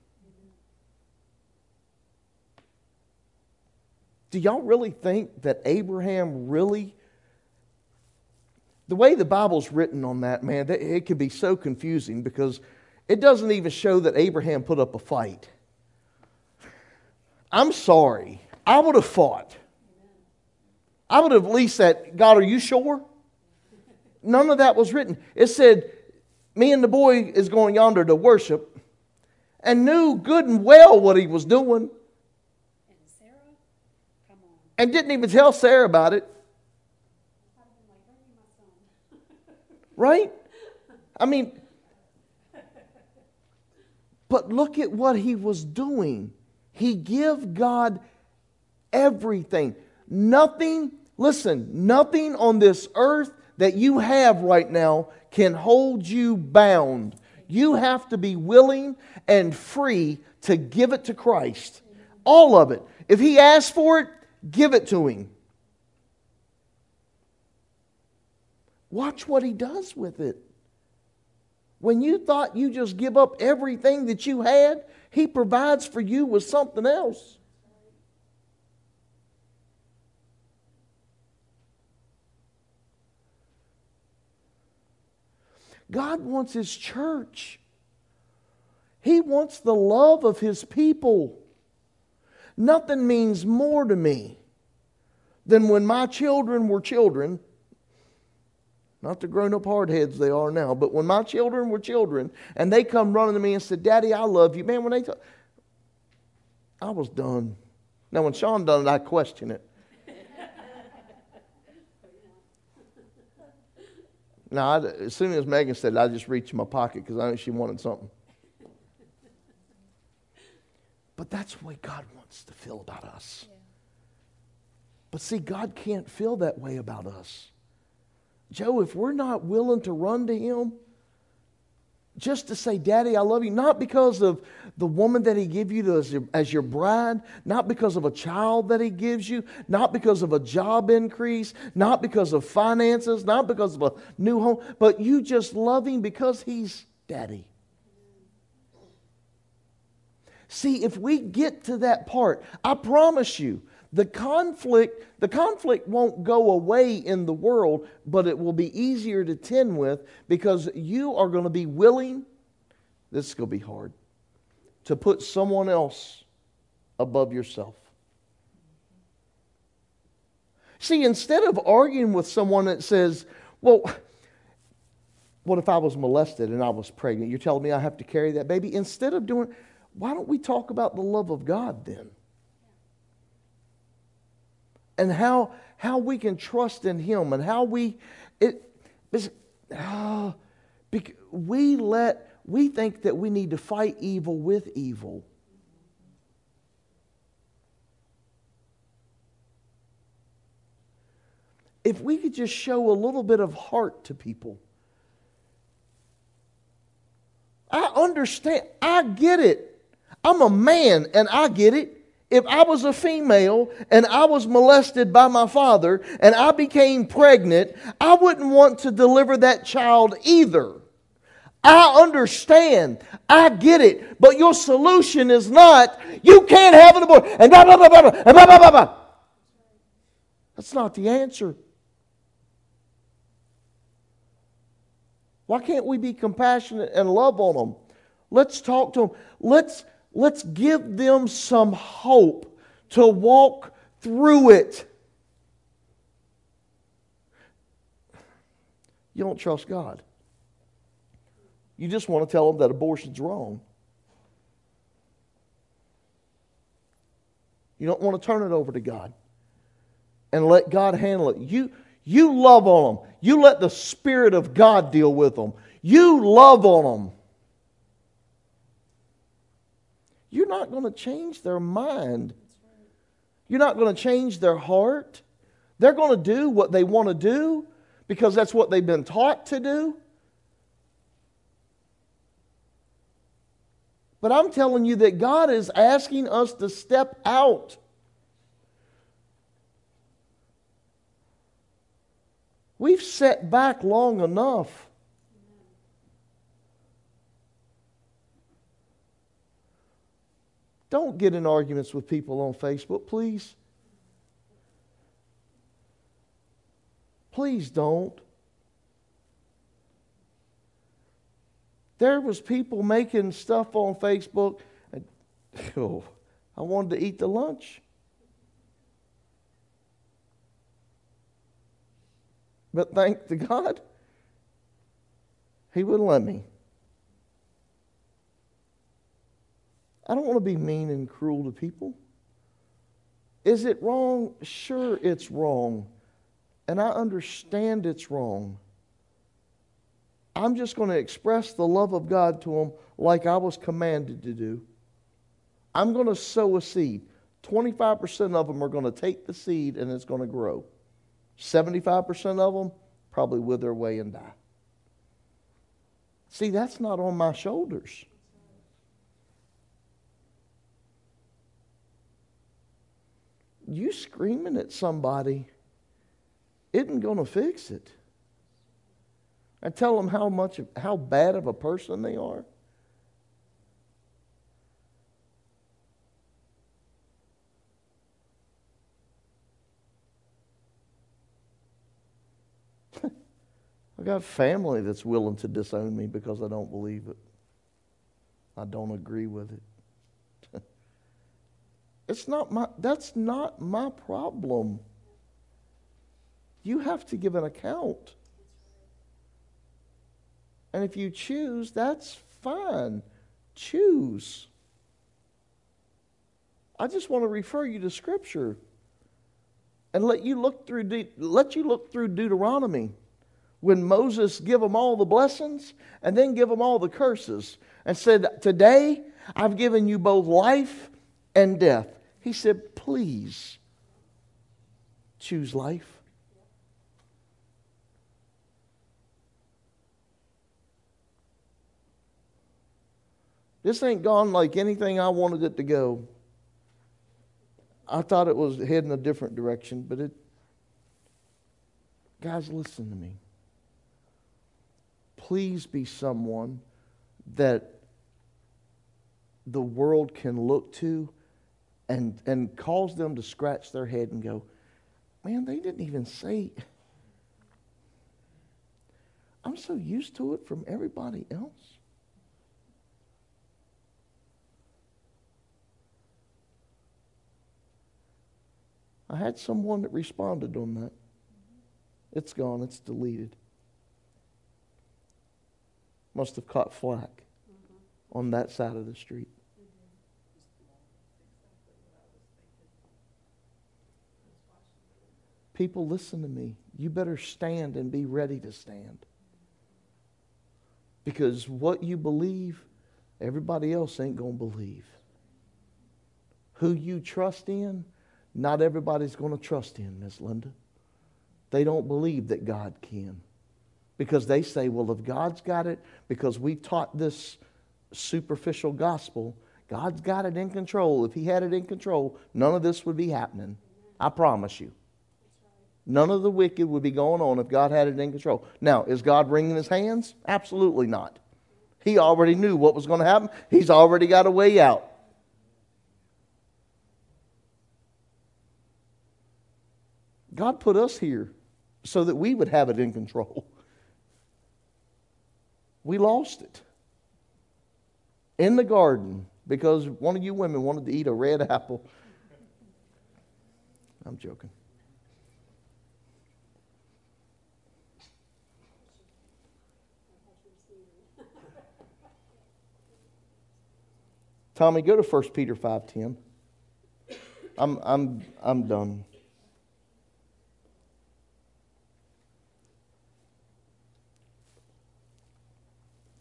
Do y'all really think that Abraham really the way the Bible's written on that, man, it can be so confusing because it doesn't even show that Abraham put up a fight. I'm sorry. I would have fought. I would have at least said, God, are you sure? None of that was written. It said, Me and the boy is going yonder to worship, and knew good and well what he was doing. And didn't even tell Sarah about it. Right? I mean, but look at what he was doing. He give God everything. Nothing, listen, nothing on this earth that you have right now can hold you bound. You have to be willing and free to give it to Christ. All of it. If he asks for it, give it to him. Watch what he does with it. When you thought you just give up everything that you had, He provides for you with something else. God wants His church. He wants the love of His people. Nothing means more to me than when my children were children not the grown up hardheads they are now, but when my children were children and they come running to me and said, Daddy, I love you, man, when they thought, I was done. Now, when Sean done it, I question it. Now, I, as soon as Megan said it, I just reached in my pocket because I knew she wanted something. But that's the way God wants to feel about us. Yeah. But see, God can't feel that way about us. Joe, if we're not willing to run to Him, just to say, Daddy, I love you, not because of the woman that He gave you as your, as your bride, not because of a child that He gives you, not because of a job increase, not because of finances, not because of a new home, but you just love Him because He's Daddy. See, if we get to that part, I promise you, the conflict, the conflict won't go away in the world, but it will be easier to tend with because you are going to be willing, this is going to be hard, to put someone else above yourself. See, instead of arguing with someone that says, well, what if I was molested and I was pregnant? You're telling me I have to carry that baby? Instead of doing, why don't we talk about the love of God then? And how, how we can trust in Him and how we, it, uh, we let, we think that we need to fight evil with evil. If we could just show a little bit of heart to people. I understand. I get it. I'm a man and I get it. If I was a female and I was molested by my father and I became pregnant, I wouldn't want to deliver that child either. I understand. I get it. But your solution is not, you can't have an abortion, and blah, blah, blah, blah, and blah, blah, blah, blah. That's not the answer. Why can't we be compassionate and love on them? Let's talk to them. Let's Let's give them some hope to walk through it. You don't trust God. You just want to tell them that abortion's wrong. You don't want to turn it over to God and let God handle it. You, you love on them. You let the Spirit of God deal with them. You love on them. You're not going to change their mind. You're not going to change their heart. They're going to do what they want to do because that's what they've been taught to do. But I'm telling you that God is asking us to step out. We've set back long enough. Don't get in arguments with people on Facebook, please. Please don't. There was people making stuff on Facebook. And, oh, I wanted to eat the lunch. But thank to God, He wouldn't let me. I don't want to be mean and cruel to people. Is it wrong? Sure, it's wrong. And I understand it's wrong. I'm just going to express the love of God to them like I was commanded to do. I'm going to sow a seed. 25% of them are going to take the seed and it's going to grow. 75% of them probably wither away and die. See, that's not on my shoulders. You screaming at somebody isn't going to fix it. I tell them how much, how bad of a person they are. I've got family that's willing to disown me because I don't believe it. I don't agree with it. It's not my, that's not my problem. You have to give an account. And if you choose, that's fine. Choose. I just want to refer you to Scripture and let you look through De- let you look through Deuteronomy when Moses give them all the blessings and then give them all the curses and said, "Today I've given you both life and death. He said, Please choose life. This ain't gone like anything I wanted it to go. I thought it was heading a different direction, but it. Guys, listen to me. Please be someone that the world can look to and, and cause them to scratch their head and go, man, they didn't even say. I'm so used to it from everybody else. I had someone that responded on that. It's gone, it's deleted. Must have caught flack mm-hmm. on that side of the street. People, listen to me. You better stand and be ready to stand. Because what you believe, everybody else ain't going to believe. Who you trust in, not everybody's going to trust in, Miss Linda. They don't believe that God can. Because they say, well, if God's got it, because we taught this superficial gospel, God's got it in control. If He had it in control, none of this would be happening. I promise you. None of the wicked would be going on if God had it in control. Now, is God wringing his hands? Absolutely not. He already knew what was going to happen, he's already got a way out. God put us here so that we would have it in control. We lost it in the garden because one of you women wanted to eat a red apple. I'm joking. Tommy, go to 1 Peter 5.10. I'm, I'm, I'm done.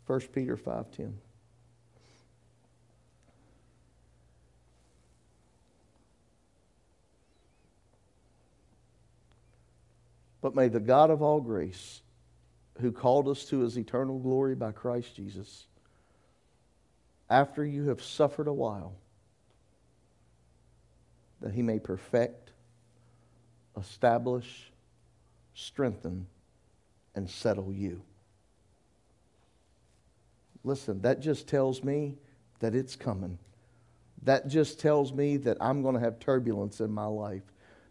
First Peter 5.10. But may the God of all grace, who called us to his eternal glory by Christ Jesus, after you have suffered a while, that he may perfect, establish, strengthen, and settle you. Listen, that just tells me that it's coming. That just tells me that I'm going to have turbulence in my life.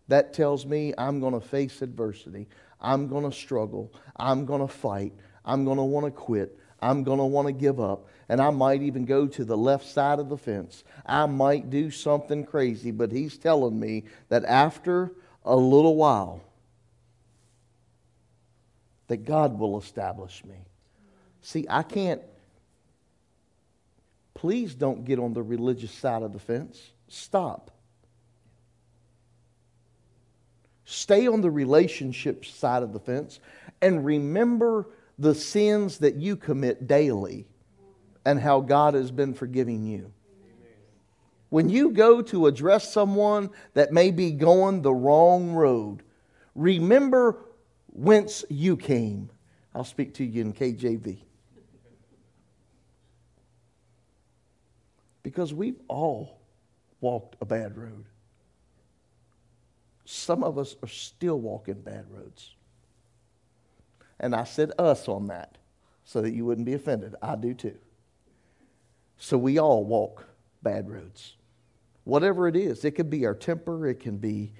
That tells me I'm going to face adversity. I'm going to struggle. I'm going to fight. I'm going to want to quit. I'm going to want to give up. And I might even go to the left side of the fence. I might do something crazy, but he's telling me that after a little while, that God will establish me. See, I can't. Please don't get on the religious side of the fence. Stop. Stay on the relationship side of the fence and remember the sins that you commit daily and how God has been forgiving you. When you go to address someone that may be going the wrong road, remember whence you came. I'll speak to you in KJV. Because we've all walked a bad road. Some of us are still walking bad roads. And I said us on that so that you wouldn't be offended. I do too. So we all walk bad roads. Whatever it is, it could be our temper, it can be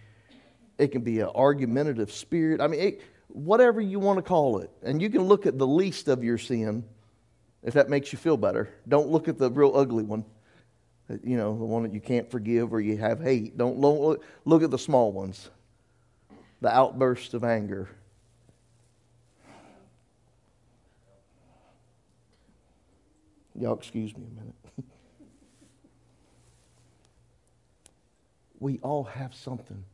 it can be an argumentative spirit. I mean, it, whatever you want to call it. And you can look at the least of your sin if that makes you feel better. Don't look at the real ugly one. You know, the one that you can't forgive or you have hate. Don't look, look at the small ones. The outburst of anger, Y'all, excuse me a minute. we all have something.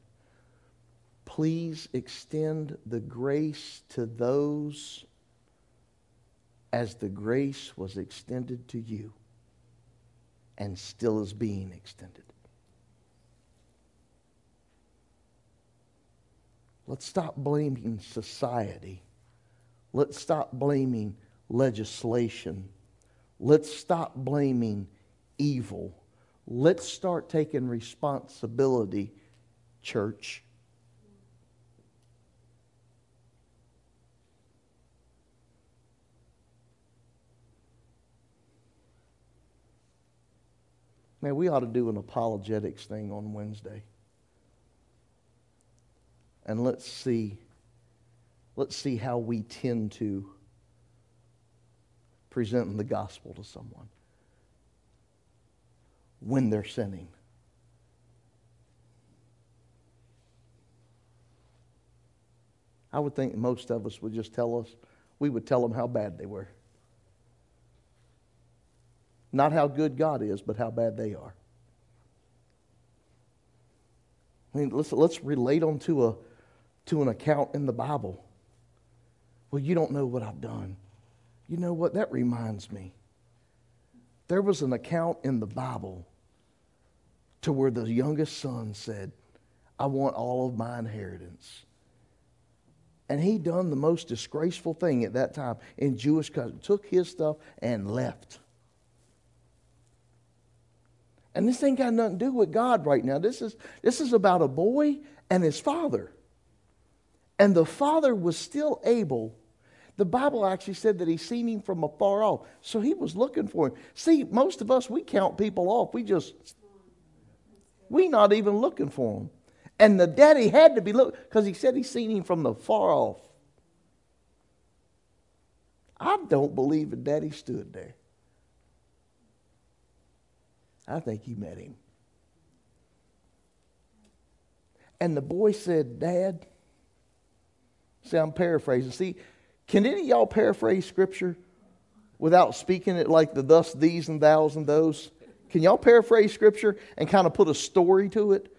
Please extend the grace to those as the grace was extended to you and still is being extended. Let's stop blaming society. Let's stop blaming legislation Let's stop blaming evil. Let's start taking responsibility, church. Man, we ought to do an apologetics thing on Wednesday. And let's see let's see how we tend to present the gospel to someone when they're sinning. I would think most of us would just tell us, we would tell them how bad they were. Not how good God is, but how bad they are. I mean, let's, let's relate them to, a, to an account in the Bible. Well, you don't know what I've done. You know what? That reminds me. There was an account in the Bible to where the youngest son said, I want all of my inheritance. And he done the most disgraceful thing at that time in Jewish custom, took his stuff and left. And this ain't got nothing to do with God right now. This is, this is about a boy and his father. And the father was still able. The Bible actually said that he seen him from afar off. So he was looking for him. See, most of us, we count people off. We just, we not even looking for them. And the daddy had to be looking, because he said he seen him from the far off. I don't believe that daddy stood there. I think he met him. And the boy said, Dad, see, I'm paraphrasing. See, can any y'all paraphrase scripture without speaking it like the thus, these, and thous, and those? Can y'all paraphrase scripture and kind of put a story to it?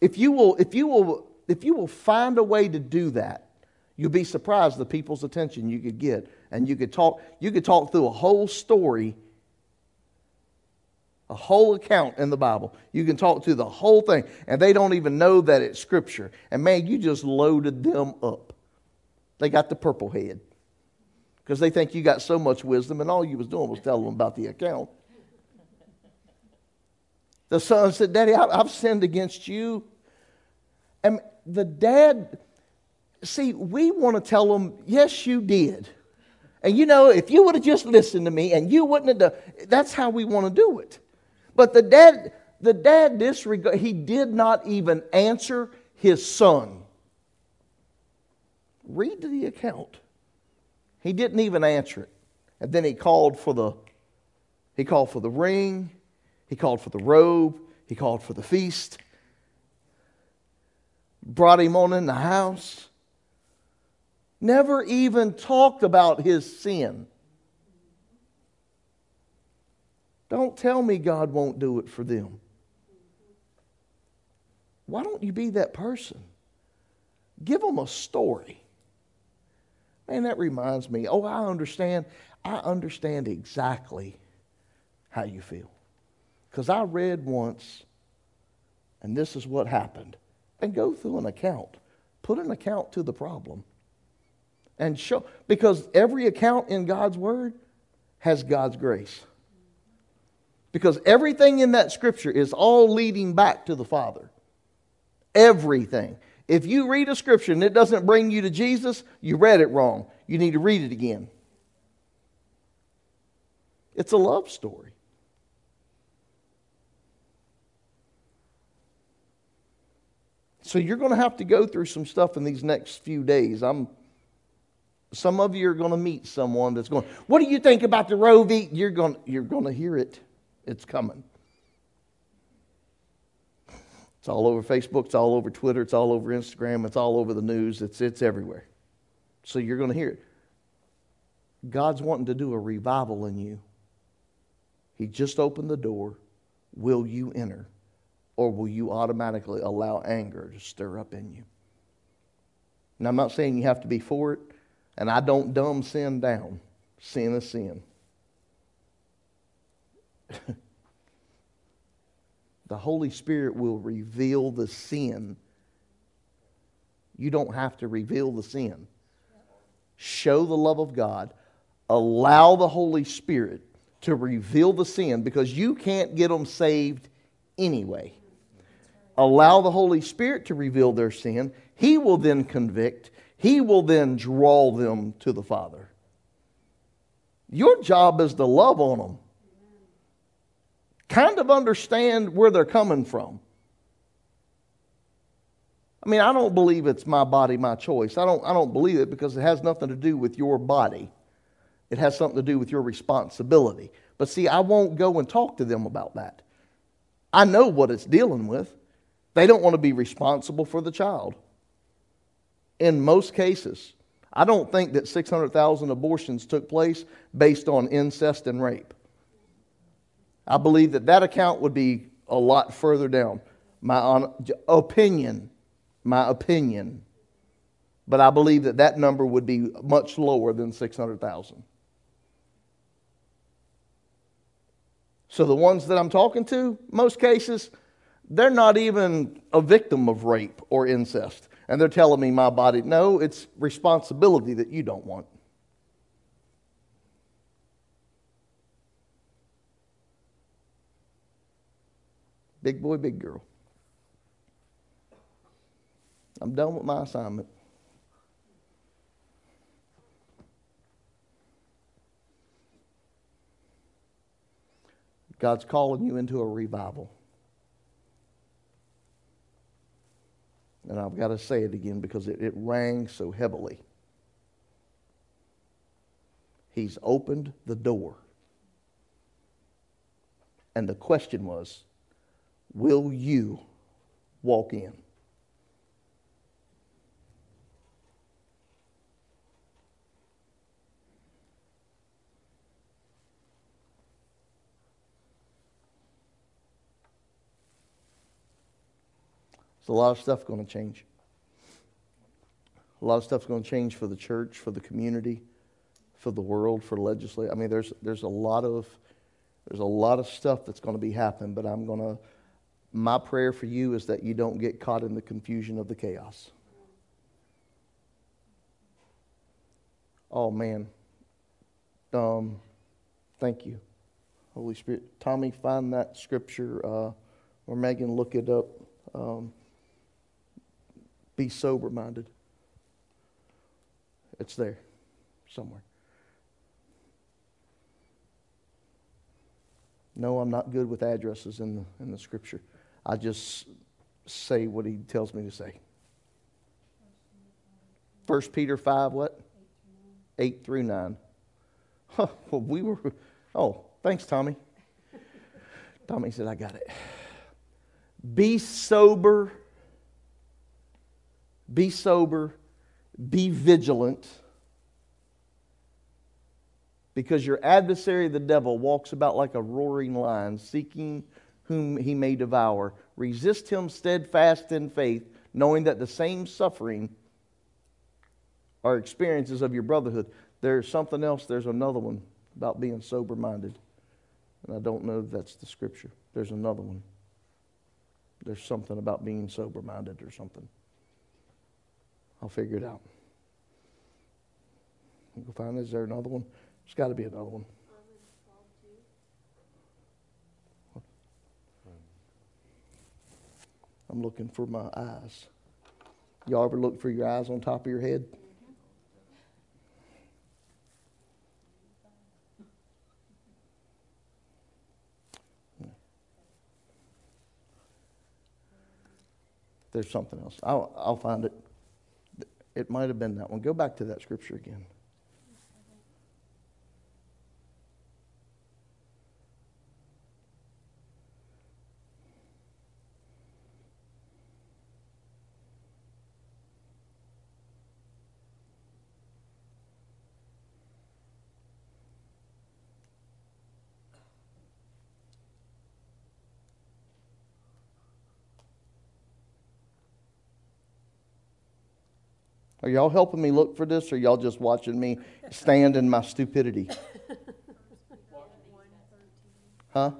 If you will, if you will, if you will find a way to do that, you'll be surprised the people's attention you could get. And you could talk, you could talk through a whole story a whole account in the Bible. You can talk to the whole thing, and they don't even know that it's Scripture. And man, you just loaded them up. They got the purple head because they think you got so much wisdom, and all you was doing was telling them about the account. The son said, Daddy, I've sinned against you. And the dad, see, we want to tell them, Yes, you did. And you know, if you would have just listened to me and you wouldn't have done, that's how we want to do it. But the dad, the dad disregard, he did not even answer his son. Read the account. He didn't even answer it. And then he called for the he called for the ring, he called for the robe, he called for the feast. Brought him on in the house. Never even talked about his sin. Don't tell me God won't do it for them. Why don't you be that person? Give them a story. Man, that reminds me. Oh, I understand. I understand exactly how you feel. Because I read once, and this is what happened. And go through an account. Put an account to the problem. And show, because every account in God's Word has God's grace. Because everything in that scripture is all leading back to the Father. Everything. If you read a scripture and it doesn't bring you to Jesus, you read it wrong. You need to read it again. It's a love story. So you're going to have to go through some stuff in these next few days. I'm some of you are going to meet someone that's going, "What do you think about the Roe v?" You're going you're going to hear it. It's coming. It's all over Facebook, it's all over Twitter, it's all over Instagram, it's all over the news, it's, it's everywhere. So you're going to hear it. God's wanting to do a revival in you. He just opened the door. Will you enter? Or will you automatically allow anger to stir up in you? And I'm not saying you have to be for it, and I don't dumb sin down. Sin is sin. the Holy Spirit will reveal the sin. You don't have to reveal the sin. Show the love of God, allow the Holy Spirit to reveal the sin because you can't get them saved anyway. Allow the Holy Spirit to reveal their sin. He will then convict, He will then draw them to the Father. Your job is to love on them, kind of understand where they're coming from. I mean, I don't believe it's my body, my choice. I don't, I don't believe it because it has nothing to do with your body. It has something to do with your responsibility. But see, I won't go and talk to them about that. I know what it's dealing with. They don't want to be responsible for the child. In most cases, I don't think that 600,000 abortions took place based on incest and rape. I believe that that account would be a lot further down. My opinion, my opinion. But I believe that that number would be much lower than 600,000. So the ones that I'm talking to, most cases, they're not even a victim of rape or incest. And they're telling me my body, no, it's responsibility that you don't want. Big boy, big girl. I'm done with my assignment. God's calling you into a revival. And I've got to say it again because it, it rang so heavily. He's opened the door. And the question was, will you walk in? So a lot of stuff going to change. A lot of stuff's going to change for the church, for the community, for the world, for legislation. I mean, there's there's a lot of there's a lot of stuff that's going to be happening. But I'm going to my prayer for you is that you don't get caught in the confusion of the chaos. Oh man, um, thank you, Holy Spirit. Tommy, find that scripture, uh, or Megan, look it up. Um, be sober minded. It's there somewhere. No, I'm not good with addresses in the, in the scripture. I just say what he tells me to say. 1 Peter 5, what? 8 through 9. Huh, well, we were, oh, thanks, Tommy. Tommy said, I got it. Be sober be sober, be vigilant, because your adversary, the devil, walks about like a roaring lion, seeking whom he may devour. Resist him steadfast in faith, knowing that the same suffering are experiences of your brotherhood. There's something else, there's another one about being sober minded. And I don't know if that's the scripture. There's another one. There's something about being sober minded or something. I'll figure it out. Go find. Is there another one? There's got to be another one. I'm looking for my eyes. Y'all ever look for your eyes on top of your head? There's something else. I'll, I'll find it. It might have been that one. Go back to that scripture again. Are y'all helping me look for this, or y'all just watching me stand in my stupidity? Huh?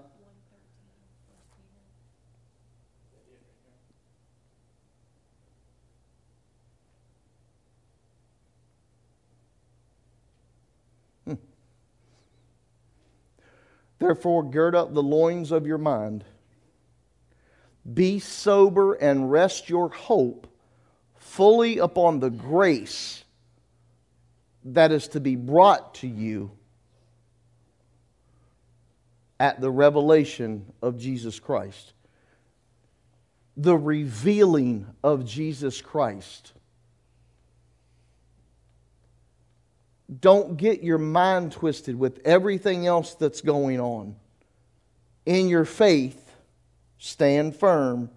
Hmm. Therefore, gird up the loins of your mind. Be sober and rest your hope fully upon the grace that is to be brought to you at the revelation of Jesus Christ. The revealing of Jesus Christ. Don't get your mind twisted with everything else that's going on. In your faith, stand firm,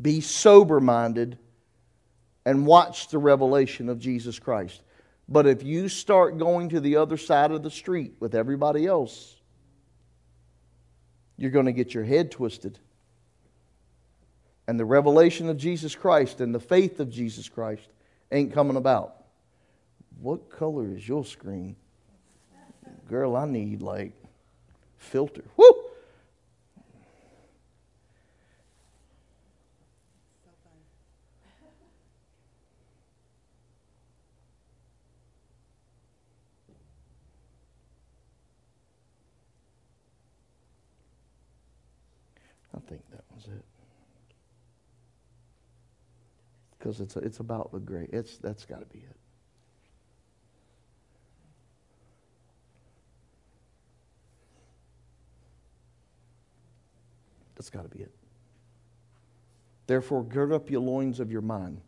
be sober minded, and watch the revelation of Jesus Christ. But if you start going to the other side of the street with everybody else, you're going to get your head twisted. And the revelation of Jesus Christ and the faith of Jesus Christ ain't coming about. What color is your screen? Girl, I need like filter. Woo! I think that was it. Because it's, it's about the great. It's, that's got to be it. That's got to be it. Therefore, gird up your loins of your mind.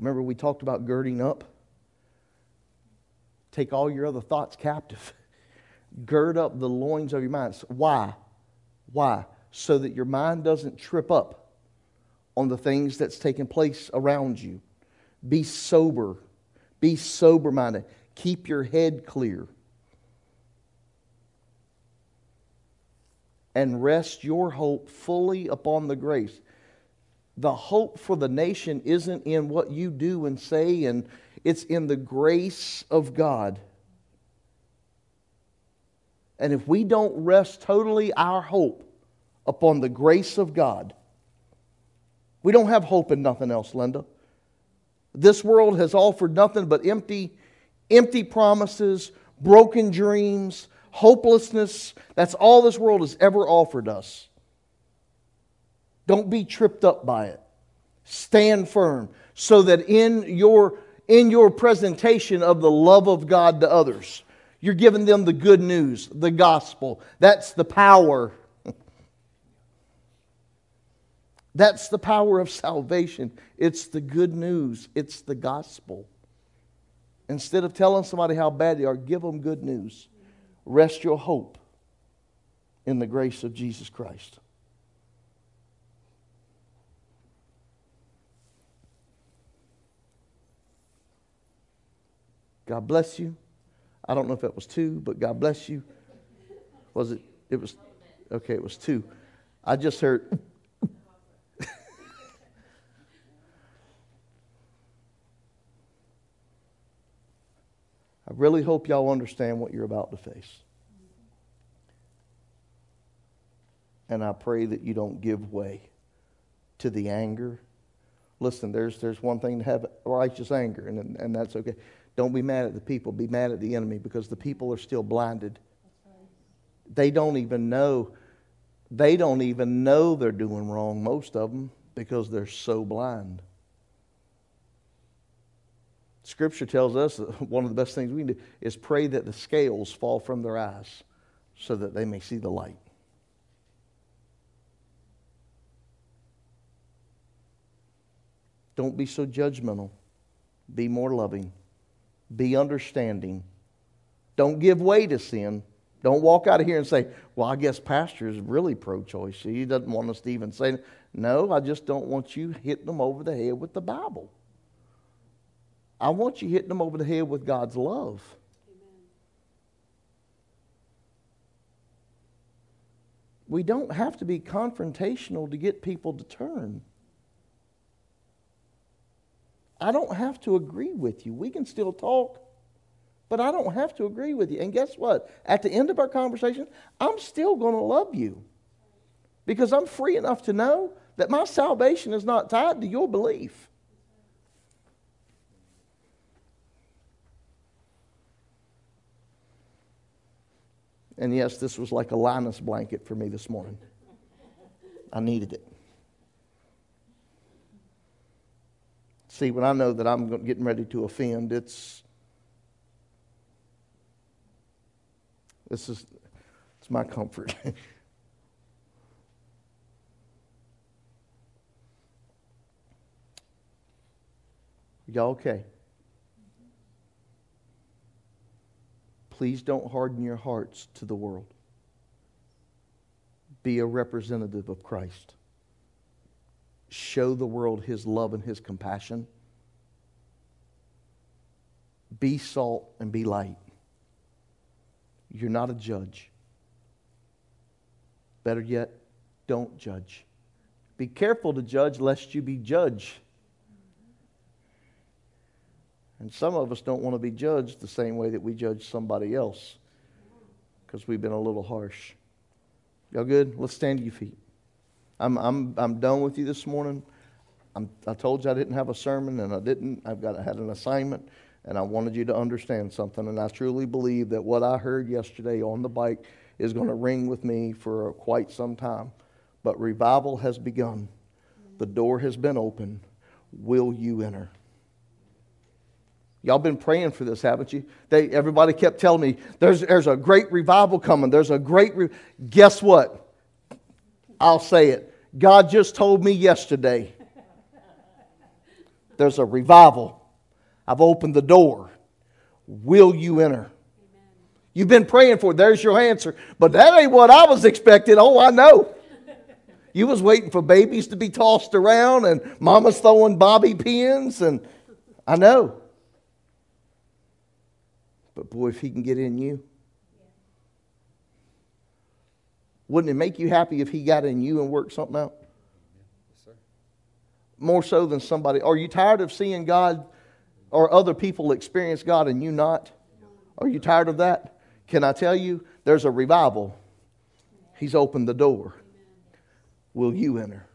Remember, we talked about girding up? Take all your other thoughts captive. Gird up the loins of your mind. Why? Why? So that your mind doesn't trip up on the things that's taking place around you. Be sober. Be sober minded. Keep your head clear. and rest your hope fully upon the grace. The hope for the nation isn't in what you do and say, and it's in the grace of God. And if we don't rest totally our hope upon the grace of God, we don't have hope in nothing else, Linda. This world has offered nothing but empty, empty promises, broken dreams, hopelessness. That's all this world has ever offered us. Don't be tripped up by it. Stand firm so that in your, in your presentation of the love of God to others, you're giving them the good news, the gospel. That's the power. That's the power of salvation. It's the good news, it's the gospel. Instead of telling somebody how bad they are, give them good news. Rest your hope in the grace of Jesus Christ. God bless you. I don't know if it was two, but God bless you. Was it? It was. Okay, it was two. I just heard. I really hope y'all understand what you're about to face. And I pray that you don't give way to the anger. Listen, there's, there's one thing to have righteous anger, and, and that's okay. Don't be mad at the people, be mad at the enemy because the people are still blinded. They don't even know. They don't even know they're doing wrong, most of them, because they're so blind. Scripture tells us that one of the best things we can do is pray that the scales fall from their eyes so that they may see the light. Don't be so judgmental. Be more loving. Be understanding. Don't give way to sin. Don't walk out of here and say, Well, I guess Pastor is really pro choice. He doesn't want us to even say, No, I just don't want you hitting them over the head with the Bible. I want you hitting them over the head with God's love. We don't have to be confrontational to get people to turn. I don't have to agree with you. We can still talk, but I don't have to agree with you. And guess what? At the end of our conversation, I'm still going to love you because I'm free enough to know that my salvation is not tied to your belief. And yes, this was like a Linus blanket for me this morning. I needed it. See, when I know that I'm getting ready to offend, it's this is it's my comfort. Y'all okay? Please don't harden your hearts to the world. Be a representative of Christ. Show the world his love and his compassion. Be salt and be light. You're not a judge. Better yet, don't judge. Be careful to judge lest you be judged. And some of us don't want to be judged the same way that we judge somebody else because we've been a little harsh. Y'all good? Let's stand to your feet. I'm, I'm, I'm done with you this morning. I'm, I told you I didn't have a sermon, and I didn't. I've got I had an assignment, and I wanted you to understand something. And I truly believe that what I heard yesterday on the bike is going to ring with me for quite some time. But revival has begun. The door has been opened. Will you enter? Y'all been praying for this, haven't you? They, everybody kept telling me, there's, there's a great revival coming. There's a great. Re-. Guess what? I'll say it. God just told me yesterday there's a revival. I've opened the door. Will you enter? You've been praying for it. There's your answer. But that ain't what I was expecting. Oh, I know. You was waiting for babies to be tossed around and mama's throwing bobby pins and I know. But boy, if he can get in you, wouldn't it make you happy if he got in you and worked something out? Yes, sir. More so than somebody. Are you tired of seeing God or other people experience God and you not? Are you tired of that? Can I tell you, there's a revival. He's opened the door. Will you enter?